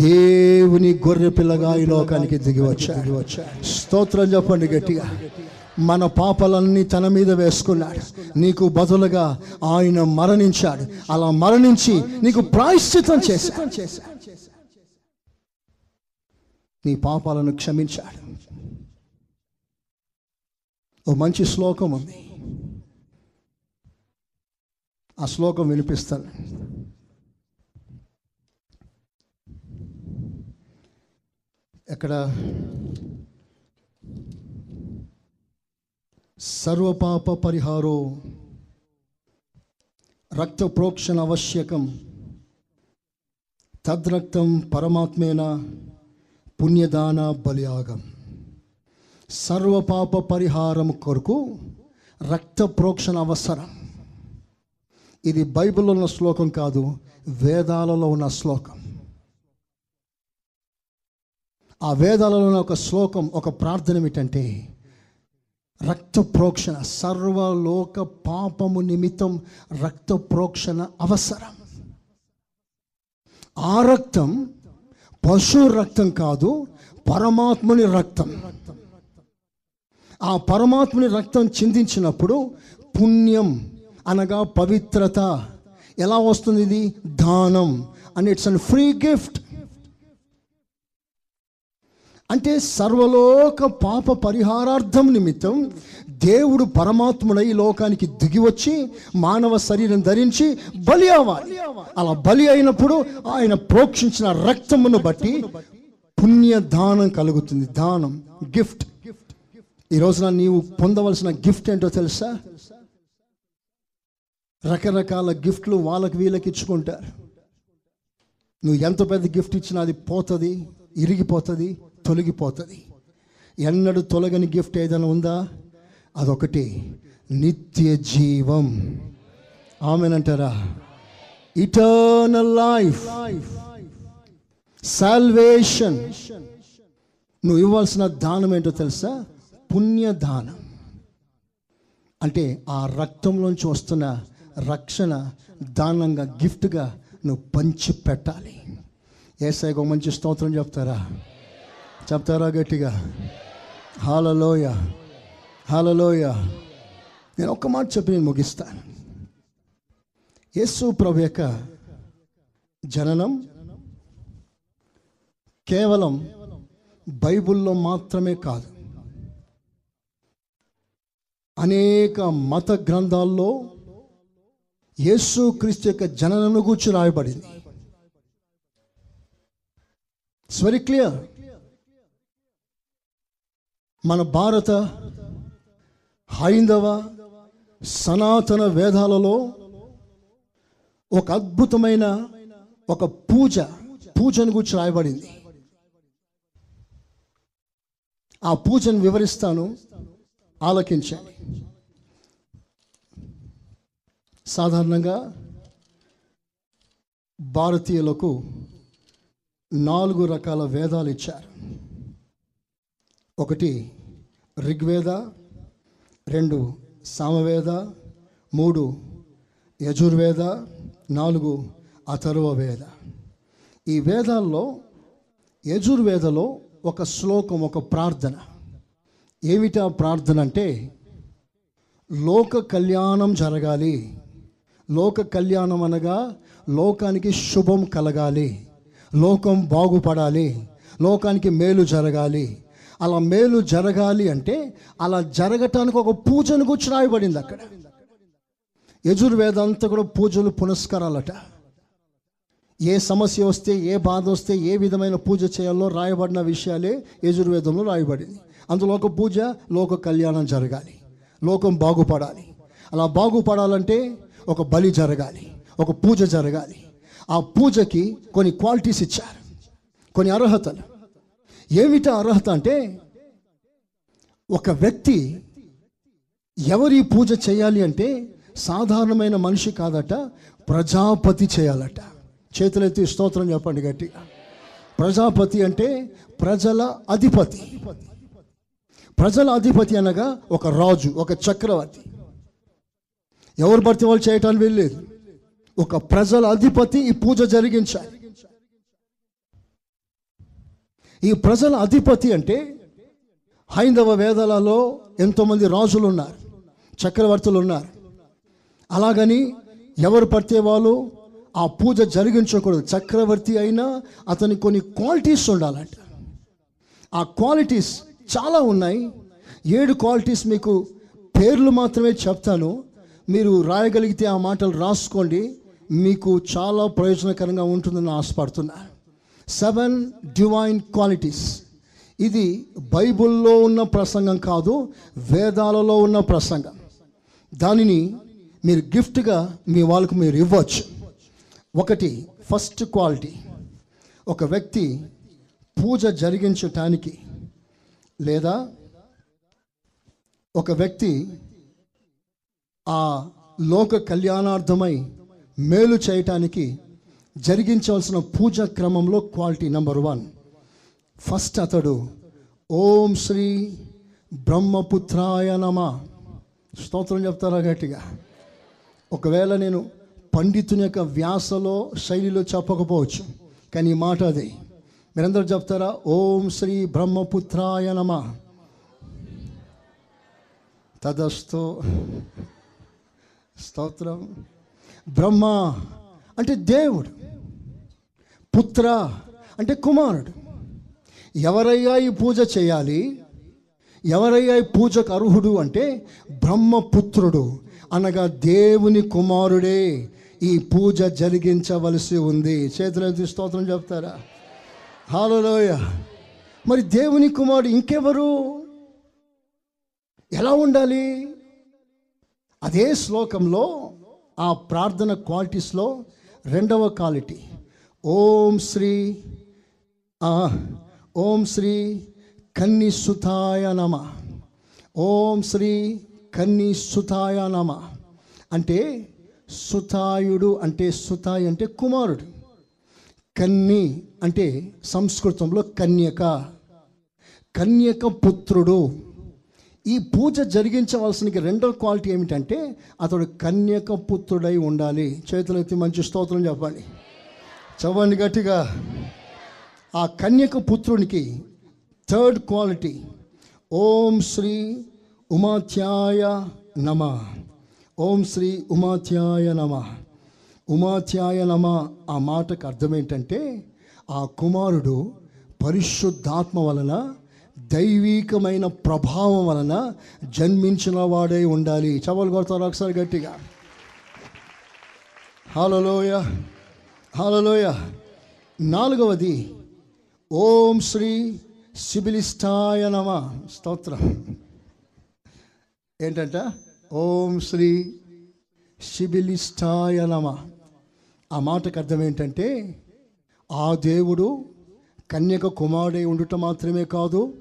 దేవుని గొర్రె పిల్లగా ఈ లోకానికి దిగి వచ్చాడు. స్తోత్రం చెప్పండి గట్టిగా. మన పాపలన్నీ తన మీద వేసుకున్నాడు. నీకు బదులుగా ఆయన మరణించాడు. అలా మరణించి నీకు ప్రాయశ్చితం చేశాడు. నీ పాపాలను క్షమించాడు. ఓ మంచి శ్లోకం ఉంది. ఆ శ్లోకం వినిపిస్తాను. ఎక్కడ? సర్వపాప పరిహారో రక్త ప్రోక్షణ ఆవశ్యకం తద్రక్తం పరమాత్మేన? పుణ్యదాన బలియాగం. సర్వపాప పరిహారం కొరకు రక్త ప్రోక్షణ అవసరం. ఇది బైబిల్లో ఉన్న శ్లోకం కాదు వేదాలలో ఉన్న శ్లోకం. ఆ వేదాలలో ఉన్న ఒక శ్లోకం ఒక ప్రార్థన ఏమిటంటే రక్త ప్రోక్షణ సర్వలోక పాపము నిమిత్తం రక్త ప్రోక్షణ అవసరం. ఆ రక్తం పశు రక్తం కాదు పరమాత్ముని రక్తం. ఆ పరమాత్ముని రక్తం చిందించినప్పుడు పుణ్యం అనగా పవిత్రత. ఎలా వస్తుంది ఇది? దానం. And it's an free gift అంటే సర్వలోక పాప పరిహారార్థం నిమిత్తం దేవుడు పరమాత్ముడై లోకానికి దిగి వచ్చి మానవ శరీరం ధరించి బలి అవ్వాలి. అలా బలి అయినప్పుడు ఆయన ప్రోక్షించిన రక్తమును బట్టి పుణ్య దానం కలుగుతుంది. దానం గిఫ్ట్. ఈ రోజున నీవు పొందవలసిన గిఫ్ట్ ఏంటో తెలుసా? రకరకాల గిఫ్ట్లు వాళ్ళకి వీళ్ళకి ఇచ్చుకుంటారు. నువ్వు ఎంత పెద్ద గిఫ్ట్ ఇచ్చినా అది పోతుంది ఇరిగిపోతుంది తొలగిపోతుంది. ఎన్నడూ తొలగని గిఫ్ట్ ఏదైనా ఉందా? అదొకటి నిత్య జీవం. ఆమెనంటారా? ఇటర్నల్ లైఫ్ సాల్వేషన్ నువ్వు ఇవ్వాల్సిన దానం ఏంటో తెలుసా? పుణ్యదానం. అంటే ఆ రక్తంలోంచి వస్తున్న రక్షణ దానంగా గిఫ్ట్గా నువ్వు పంచి పెట్టాలి ఏసైకి ఒక మంచి స్తోత్రం చెప్తారా? చెప్తారా గట్టిగా? హాలలోయ హలోయ నేను ఒక్క మాట చెప్పి నేను ముగిస్తాను. యేసు ప్రభు యొక్క జననం కేవలం బైబిల్లో మాత్రమే కాదు. అనేక మత గ్రంథాల్లో యేసు క్రీస్తు యొక్క జననను గూర్చి రాయబడింది. వెరీ క్లియర్ మన భారత హైందవ సనాతన వేదాలలో ఒక అద్భుతమైన ఒక పూజ పూజను గురించి రాయబడింది. ఆ పూజను వివరిస్తాను ఆలకించండి. సాధారణంగా భారతీయులకు నాలుగు రకాల వేదాలు ఇచ్చారు. ఒకటి ఋగ్వేద రెండు సామవేద మూడు యజుర్వేద నాలుగు అథర్వ వేద ఈ వేదాల్లో యజుర్వేదలో ఒక శ్లోకం ఒక ప్రార్థన. ఏమిటా ప్రార్థన అంటే లోక కళ్యాణం జరగాలి. లోక కళ్యాణం అనగా లోకానికి శుభం కలగాలి. లోకం బాగుపడాలి. లోకానికి మేలు జరగాలి. అలా మేలు జరగాలి అంటే అలా జరగటానికి ఒక పూజను గురించి రాయబడింది అక్కడ. యజుర్వేద అంతా కూడా పూజలు పునస్కారాలట. ఏ సమస్య వస్తే ఏ బాధ వస్తే ఏ విధమైన పూజ చేయాలో రాయబడిన విషయాలే యజుర్వేదంలో రాయబడింది. అందులో ఒక పూజ లోక కళ్యాణం జరగాలి. లోకం బాగుపడాలి. అలా బాగుపడాలంటే ఒక బలి జరగాలి ఒక పూజ జరగాలి. ఆ పూజకి కొన్ని క్వాలిటీస్ ఇచ్చారు. కొన్ని అర్హతలు. ఏమిటి అర్హత అంటే ఒక వ్యక్తి ఎవరి పూజ చేయాలి అంటే సాధారణమైన మనిషి కాదట ప్రజాపతి చేయాలట. చేతులెత్తి స్తోత్రం చెప్పండి గట్టిగా. ప్రజాపతి అంటే ప్రజల అధిపతి. ప్రజల అధిపతి అనగా ఒక రాజు ఒక చక్రవర్తి. ఎవరు పడితే వాళ్ళు చేయటానికి వెళ్ళలేదు ఒక ప్రజల అధిపతి ఈ పూజ జరిగించాలి. ఈ ప్రజల అధిపతి అంటే హైందవ వేదాలలో ఎంతోమంది రాజులు ఉన్నారు చక్రవర్తులు ఉన్నారు అలాగని ఎవరు పడితే వాళ్ళు ఆ పూజ జరిగించకూడదు. చక్రవర్తి అయినా అతని కొన్ని క్వాలిటీస్ ఉండాలంట. ఆ క్వాలిటీస్ చాలా ఉన్నాయి. ఏడు క్వాలిటీస్ మీకు పేర్లు మాత్రమే చెప్తాను. మీరు రాయగలిగితే ఆ మాటలు రాసుకోండి. మీకు చాలా ప్రయోజనకరంగా ఉంటుందని ఆశపడుతున్నాను సెవెన్ డివైన్ క్వాలిటీస్ ఇది బైబిల్లో ఉన్న ప్రసంగం కాదు వేదాలలో ఉన్న ప్రసంగం. దానిని మీరు గిఫ్ట్గా మీ వాళ్ళకు మీరు ఇవ్వచ్చు. ఒకటి ఫస్ట్ క్వాలిటీ. ఒక వ్యక్తి పూజ జరిగించటానికి లేదా ఒక వ్యక్తి ఆ లోక కళ్యాణార్థమై మేలు చేయటానికి జరిగించవలసిన పూజ క్రమంలో క్వాలిటీ నెంబర్ వన్. ఫస్ట్ అతడు ఓం శ్రీ బ్రహ్మపుత్రాయ నమ. స్తోత్రం చెప్తారా గట్టిగా? ఒకవేళ నేను పండితుని యొక్క వ్యాసలో శైలిలో చెప్పకపోవచ్చు కానీ ఈ మాట అది. మీరందరూ చెప్తారా? ఓం శ్రీ బ్రహ్మపుత్రాయ నమ. తదస్తో. స్తోత్రం. బ్రహ్మ అంటే దేవుడు. పుత్ర అంటే కుమారుడు. ఎవరయ్యా ఈ పూజ చేయాలి? ఎవరయ్యా ఈ పూజకు అర్హుడు అంటే బ్రహ్మపుత్రుడు. అనగా దేవుని కుమారుడే ఈ పూజ జరిగించవలసి ఉంది. చేతులెత్తి స్తోత్రం చెప్తారా? హాలలోయ మరి దేవుని కుమారుడు ఇంకెవరు? ఎలా ఉండాలి? అదే శ్లోకంలో ఆ ప్రార్థన క్వాలిటీస్లో రెండవ క్వాలిటీ. ఓం శ్రీ ఓం శ్రీ కన్ని సుతాయ నమ. ఓం శ్రీ కన్ని సుతాయ నమ. అంటే సుతాయుడు అంటే సుతాయి అంటే కుమారుడు. కన్ని అంటే సంస్కృతంలో కన్యక. కన్యక పుత్రుడు. ఈ పూజ జరిగించవలసిన రెండవ క్వాలిటీ ఏమిటంటే అతడు కన్యక పుత్రుడై ఉండాలి. చేతులెత్తి మంచి స్తోత్రం చెప్పాలి. చదవండి గట్టిగా. ఆ కన్యక పుత్రునికి థర్డ్ క్వాలిటీ. ఓం శ్రీ ఉమాధ్యాయ నమ. ఓం శ్రీ ఉమాధ్యాయ నమ. ఉమాధ్యాయ నమ ఆ మాటకు అర్థం ఏంటంటే ఆ కుమారుడు పరిశుద్ధాత్మ వలన దైవీకమైన ప్రభావం వలన జన్మించిన వాడై ఉండాలి. చవలు కొడతారు ఒకసారి గట్టిగా. హలోయ హలోయ నాలుగవది ఓం శ్రీ శిబిలిష్టాయ నమ. స్తోత్రం. ఏంటంట? ఓం శ్రీ శిబిలిష్టాయ నమ. ఆ మాటకు అర్థం ఏంటంటే ఆ దేవుడు కన్యక కుమారుడై ఉండటం మాత్రమే కాదు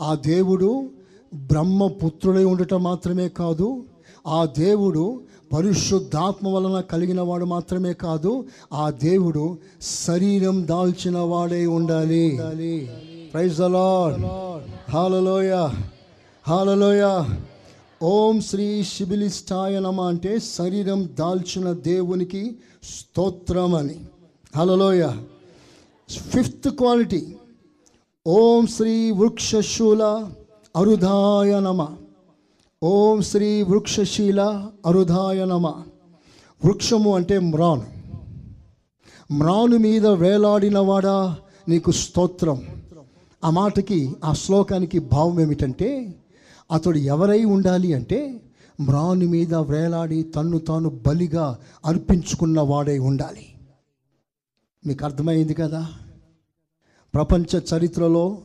ఆ దేవుడు బ్రహ్మపుత్రుడై ఉండటం మాత్రమే కాదు ఆ దేవుడు పరిశుద్ధాత్మ వలన కలిగిన వాడు మాత్రమే కాదు ఆ దేవుడు శరీరం దాల్చిన వాడే ఉండాలి. ప్రైజ్ అలాడ్ హాలలోయ హాలలోయ ఓం శ్రీ శిబిలిష్టాయ నమ అంటే శరీరం దాల్చిన దేవునికి స్తోత్రం అని. Hallelujah fifth quality Om Shri వృక్షశూల అరుధాయ నమ. ఓం శ్రీ వృక్షశీల అరుధాయ నమ. వృక్షము అంటే మ్రాను. మ్రాను మీద వేలాడినవాడా నీకు స్తోత్రం. ఆ మాటకి ఆ శ్లోకానికి భావం ఏమిటంటే అతడు ఎవరై ఉండాలి అంటే మ్రాను మీద వేలాడి తన్ను తాను బలిగా అర్పించుకున్న వాడై ఉండాలి. మీకు అర్థమైంది కదా? ప్రపంచ చరిత్రలో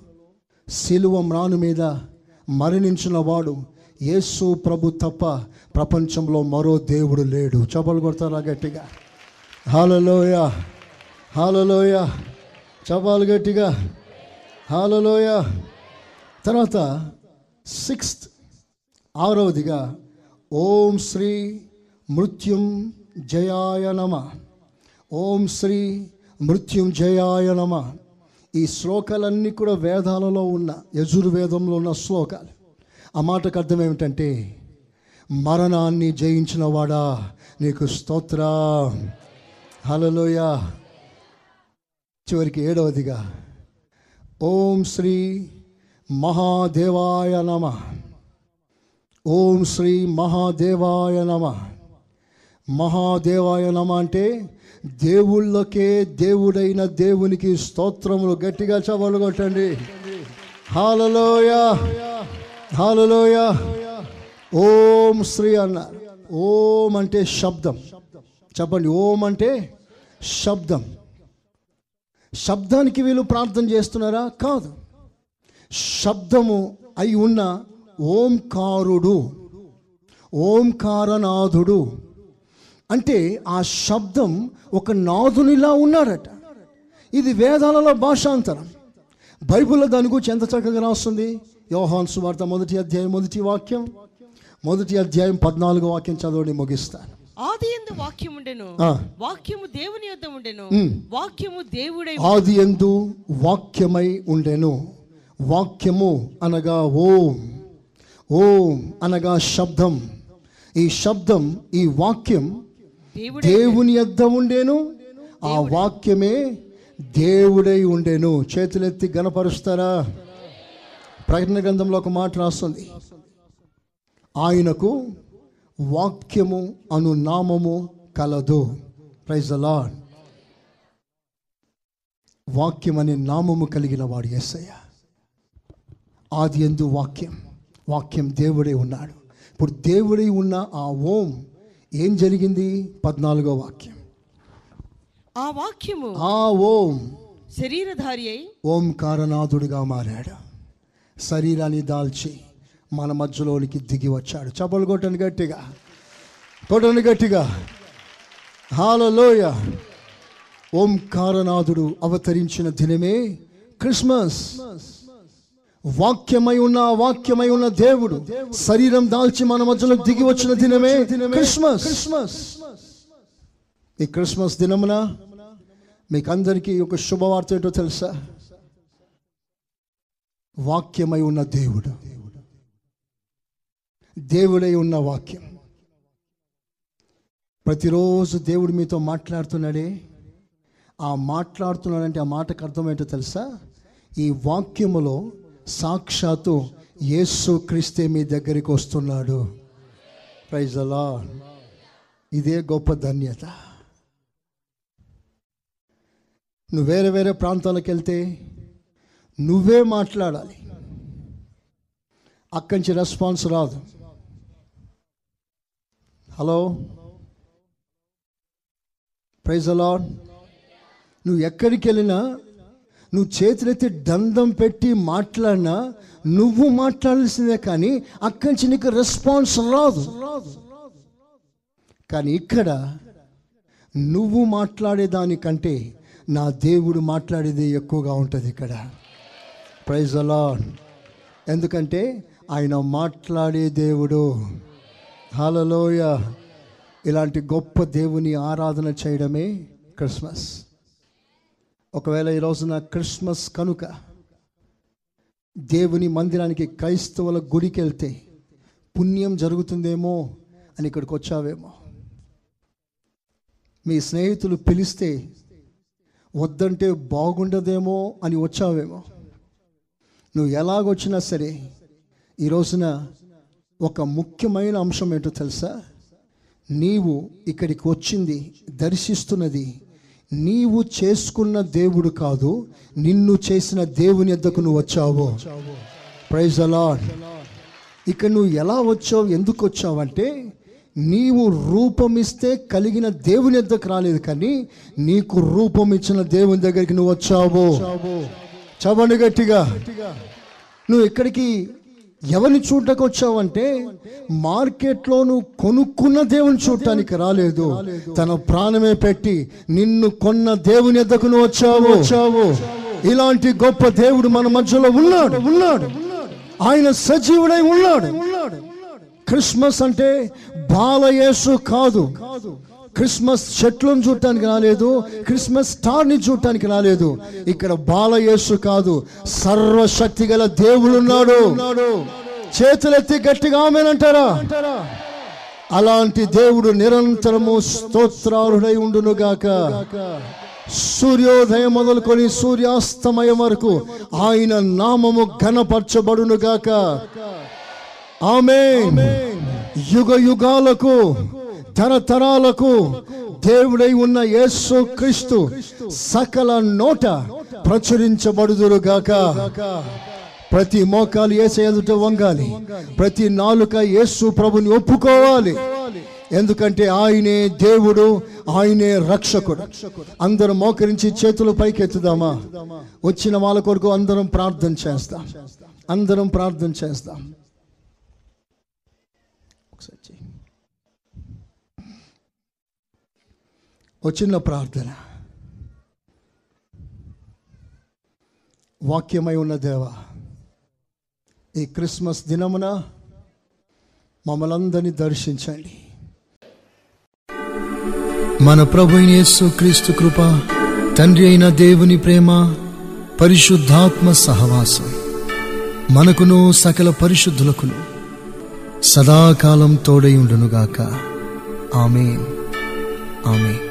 శిలువ మ్రాను మీద మరణించిన వాడు యేసు ప్రభు తప్ప ప్రపంచంలో మరో దేవుడు లేడు. చపలు కొడతారా గట్టిగా? హాలలోయ హాలలోయ చపాలు గట్టిగా? హాలలోయ తర్వాత సిక్స్త్ ఆరవదిగా ఓం శ్రీ మృత్యుం జయాయ నమ. ఓం శ్రీ మృత్యుం జయాయ నమ. ఈ శ్లోకాలన్నీ కూడా వేదాలలో ఉన్న యజుర్వేదంలో ఉన్న శ్లోకాలు. ఆ మాటకు అర్థం ఏమిటంటే మరణాన్ని జయించిన వాడా నీకు స్తోత్ర. హలలోయ చివరికి ఏడవదిగా ఓం శ్రీ మహాదేవాయ నమ. ఓం శ్రీ మహాదేవాయ నమ. మహాదేవాయ నమ అంటే దేవుళ్ళకే దేవుడైన దేవునికి స్తోత్రములు గట్టిగా చవలు కొట్టండి. హాలలోయ హాలలోయ ఓం శ్రీ అన్నారు ఓం అంటే శబ్దం. చెప్పండి ఓం అంటే శబ్దం. శబ్దానికి వీళ్ళు ప్రార్థన చేస్తున్నారా? కాదు. శబ్దము అయి ఉన్న ఓంకారుడు ఓంకారనాథుడు. అంటే ఆ శబ్దం ఒక నాథునిలా ఉన్నాడట ఇది వేదాలలో భాషాంతరం. బైబిల్లో దాని గురించి ఎంత చక్కగా రాస్తుంది? యోహాన్ సువార్త మొదటి అధ్యాయం మొదటి వాక్యం. మొదటి అధ్యాయం పద్నాలుగో వాక్యం చదవని ముగిస్తాను. ఆది ఎందు వాక్యం ఉండెను. వాక్యము దేవుని యొద్ద ఉండెను. వాక్యము దేవుడై ఆది ఎందు వాక్యమై ఉండెను. వాక్యము అనగా ఓం. ఓం అనగా శబ్దం. ఈ శబ్దం ఈ వాక్యం దేవుని యొద్ద ఉండేను. ఆ వాక్యమే దేవుడై ఉండేను. చేతులెత్తి గనపరుస్తారా ప్రకటన గ్రంథంలో ఒక మాట రాస్తుంది. ఆయనకు వాక్యము అను నామము కలదు. ప్రైజ్ లార్డ్ వాక్యం అనే నామము కలిగిన వాడు యేసయ్య ఆది ఎందు వాక్యం. వాక్యం దేవుడే ఉన్నాడు. ఇప్పుడు దేవుడై ఉన్న ఆ ఓం ఏం జరిగింది? పద్నాలుగో వాక్యం. ఆ వాక్యము ఆ ఓం శరీరధారి అయి ఓంకారనాథుడిగా మారాడు. శరీరాన్ని దాల్చి మన మధ్యలోనికి దిగి వచ్చాడు. చపలు కొట్టని గట్టిగా. కొట్టని గట్టిగా. హాలలోయ ఓంకారనాథుడు అవతరించిన దినమే క్రిస్మస్. వాక్యమై ఉన్న వాక్యమై ఉన్న దేవుడు శరీరం దాల్చి మన మధ్యలో దిగి వచ్చిన దినమే క్రిస్మస్. క్రిస్మస్ ఈ క్రిస్మస్ దినమున మీకు అందరికీ ఒక శుభవార్త ఏంటో తెలుసా? వాక్యమై ఉన్న దేవుడు. దేవుడై ఉన్న వాక్యం. ప్రతిరోజు దేవుడు మీతో మాట్లాడుతున్నాడే. ఆ మాట్లాడుతున్నాడంటే ఆ మాటకు అర్థమేంటో తెలుసా? ఈ వాక్యములో సాక్షాత్తు యేసు క్రీస్తే మీ దగ్గరికి వస్తున్నాడు. ప్రైజ్ అలా ఇదే గొప్ప ధన్యత. నువ్వు వేరే వేరే ప్రాంతాలకు వెళ్తే నువ్వే మాట్లాడాలి. అక్కడి నుంచి రెస్పాన్స్ రాదు. హలో? ప్రైజ్ అలాడ్ నువ్వు ఎక్కడికి వెళ్ళినా నువ్వు చేతులెత్తి దండం పెట్టి మాట్లాడినా నువ్వు మాట్లాడాల్సిందే కానీ అక్కడి నుంచి నీకు రెస్పాన్స్ రాదు. కానీ ఇక్కడ నువ్వు మాట్లాడేదానికంటే నా దేవుడు మాట్లాడేది ఎక్కువగా ఉంటుంది ఇక్కడ. ప్రైజ్ అలా ఎందుకంటే ఆయన మాట్లాడే దేవుడు. హలలోయ ఇలాంటి గొప్ప దేవుని ఆరాధన చేయడమే క్రిస్మస్. ఒకవేళ ఈ రోజున క్రిస్మస్ కనుక దేవుని మందిరానికి క్రైస్తవుల గుడికి వెళ్తే పుణ్యం జరుగుతుందేమో అని ఇక్కడికి వచ్చావేమో. మీ స్నేహితులు పిలిస్తే వద్దంటే బాగుండదేమో అని వచ్చావేమో. నువ్వు ఎలాగొచ్చినా సరే ఈ రోజున ఒక ముఖ్యమైన అంశం ఏంటో తెలుసా? నీవు ఇక్కడికి వచ్చింది దర్శిస్తున్నది నీవు చేసుకున్న దేవుడు కాదు నిన్ను చేసిన దేవుని ఎద్దకు నువ్వు వచ్చావు. ప్రైజ్ అలాడ్ ఇక్కడ నువ్వు ఎలా వచ్చావు ఎందుకు వచ్చావంటే నీవు రూపమిస్తే కలిగిన దేవుని ఎద్దకు రాలేదు కానీ నీకు రూపం ఇచ్చిన దేవుని దగ్గరికి నువ్వు వచ్చావు. చవని గట్టిగా. నువ్వు ఇక్కడికి ఎవరిని చూడటానికి వచ్చావంటే మార్కెట్లో నువ్వు కొనుక్కున్న దేవుని చూడటానికి రాలేదు. తన ప్రాణమే పెట్టి నిన్ను కొన్న దేవుని ఎద్దకు నువ్వు వచ్చావు. వచ్చావు. ఇలాంటి గొప్ప దేవుడు మన మధ్యలో ఉన్నాడు. ఉన్నాడు. ఆయన సజీవుడై ఉన్నాడు. ఉన్నాడు. క్రిస్మస్ అంటే బాలయేసు కాదు. క్రిస్మస్ చెట్లను చూడటానికి రాలేదు క్రిస్మస్ స్టార్ని చూడటానికి రాలేదు. ఇక్కడ బాలయేసు కాదు సర్వశక్తి గల దేవుడు ఉన్నాడు. చేతులెత్తి గట్టిగా ఆమెనంటారా? అలాంటి దేవుడు నిరంతరము స్తోత్రాలుడై ఉండునుగాక. సూర్యోదయం మొదలుకొని సూర్యాస్తమయం వరకు ఆయన నామము ఘనపరచబడునుగాక. ఆమె యుగ యుగాలకు తరతరాలకు దేవుడై ఉన్న యేసు క్రీస్తు సకల నోట ప్రచురించబడుదురుగాక. ప్రతి మోకాలు ఏసే ఎదుట వంగాలి. ప్రతి నాలుక యేసు ప్రభుని ఒప్పుకోవాలి. ఎందుకంటే ఆయనే దేవుడు ఆయనే రక్షకుడు. అందరం మోకరించి చేతులు పైకెత్తుదామా? వచ్చిన వాళ్ళ కొరకు అందరం ప్రార్థన చేస్తాం. అందరం ప్రార్థన చేస్తాం ఒకసారి చెయ్యి. ఓ చిన్న ప్రార్థన. వాక్యమై ఉన్న దేవ ఈ క్రిస్మస్ దినమున మమ్మలందరినీ దర్శించండి. మన ప్రభు యేసు క్రీస్తు కృప తండ్రి అయిన దేవుని ప్రేమ పరిశుద్ధాత్మ సహవాసం మనకును సకల పరిశుద్ధులకును సదాకాలం తోడై ఉండునుగాక. ఆమె ఆమె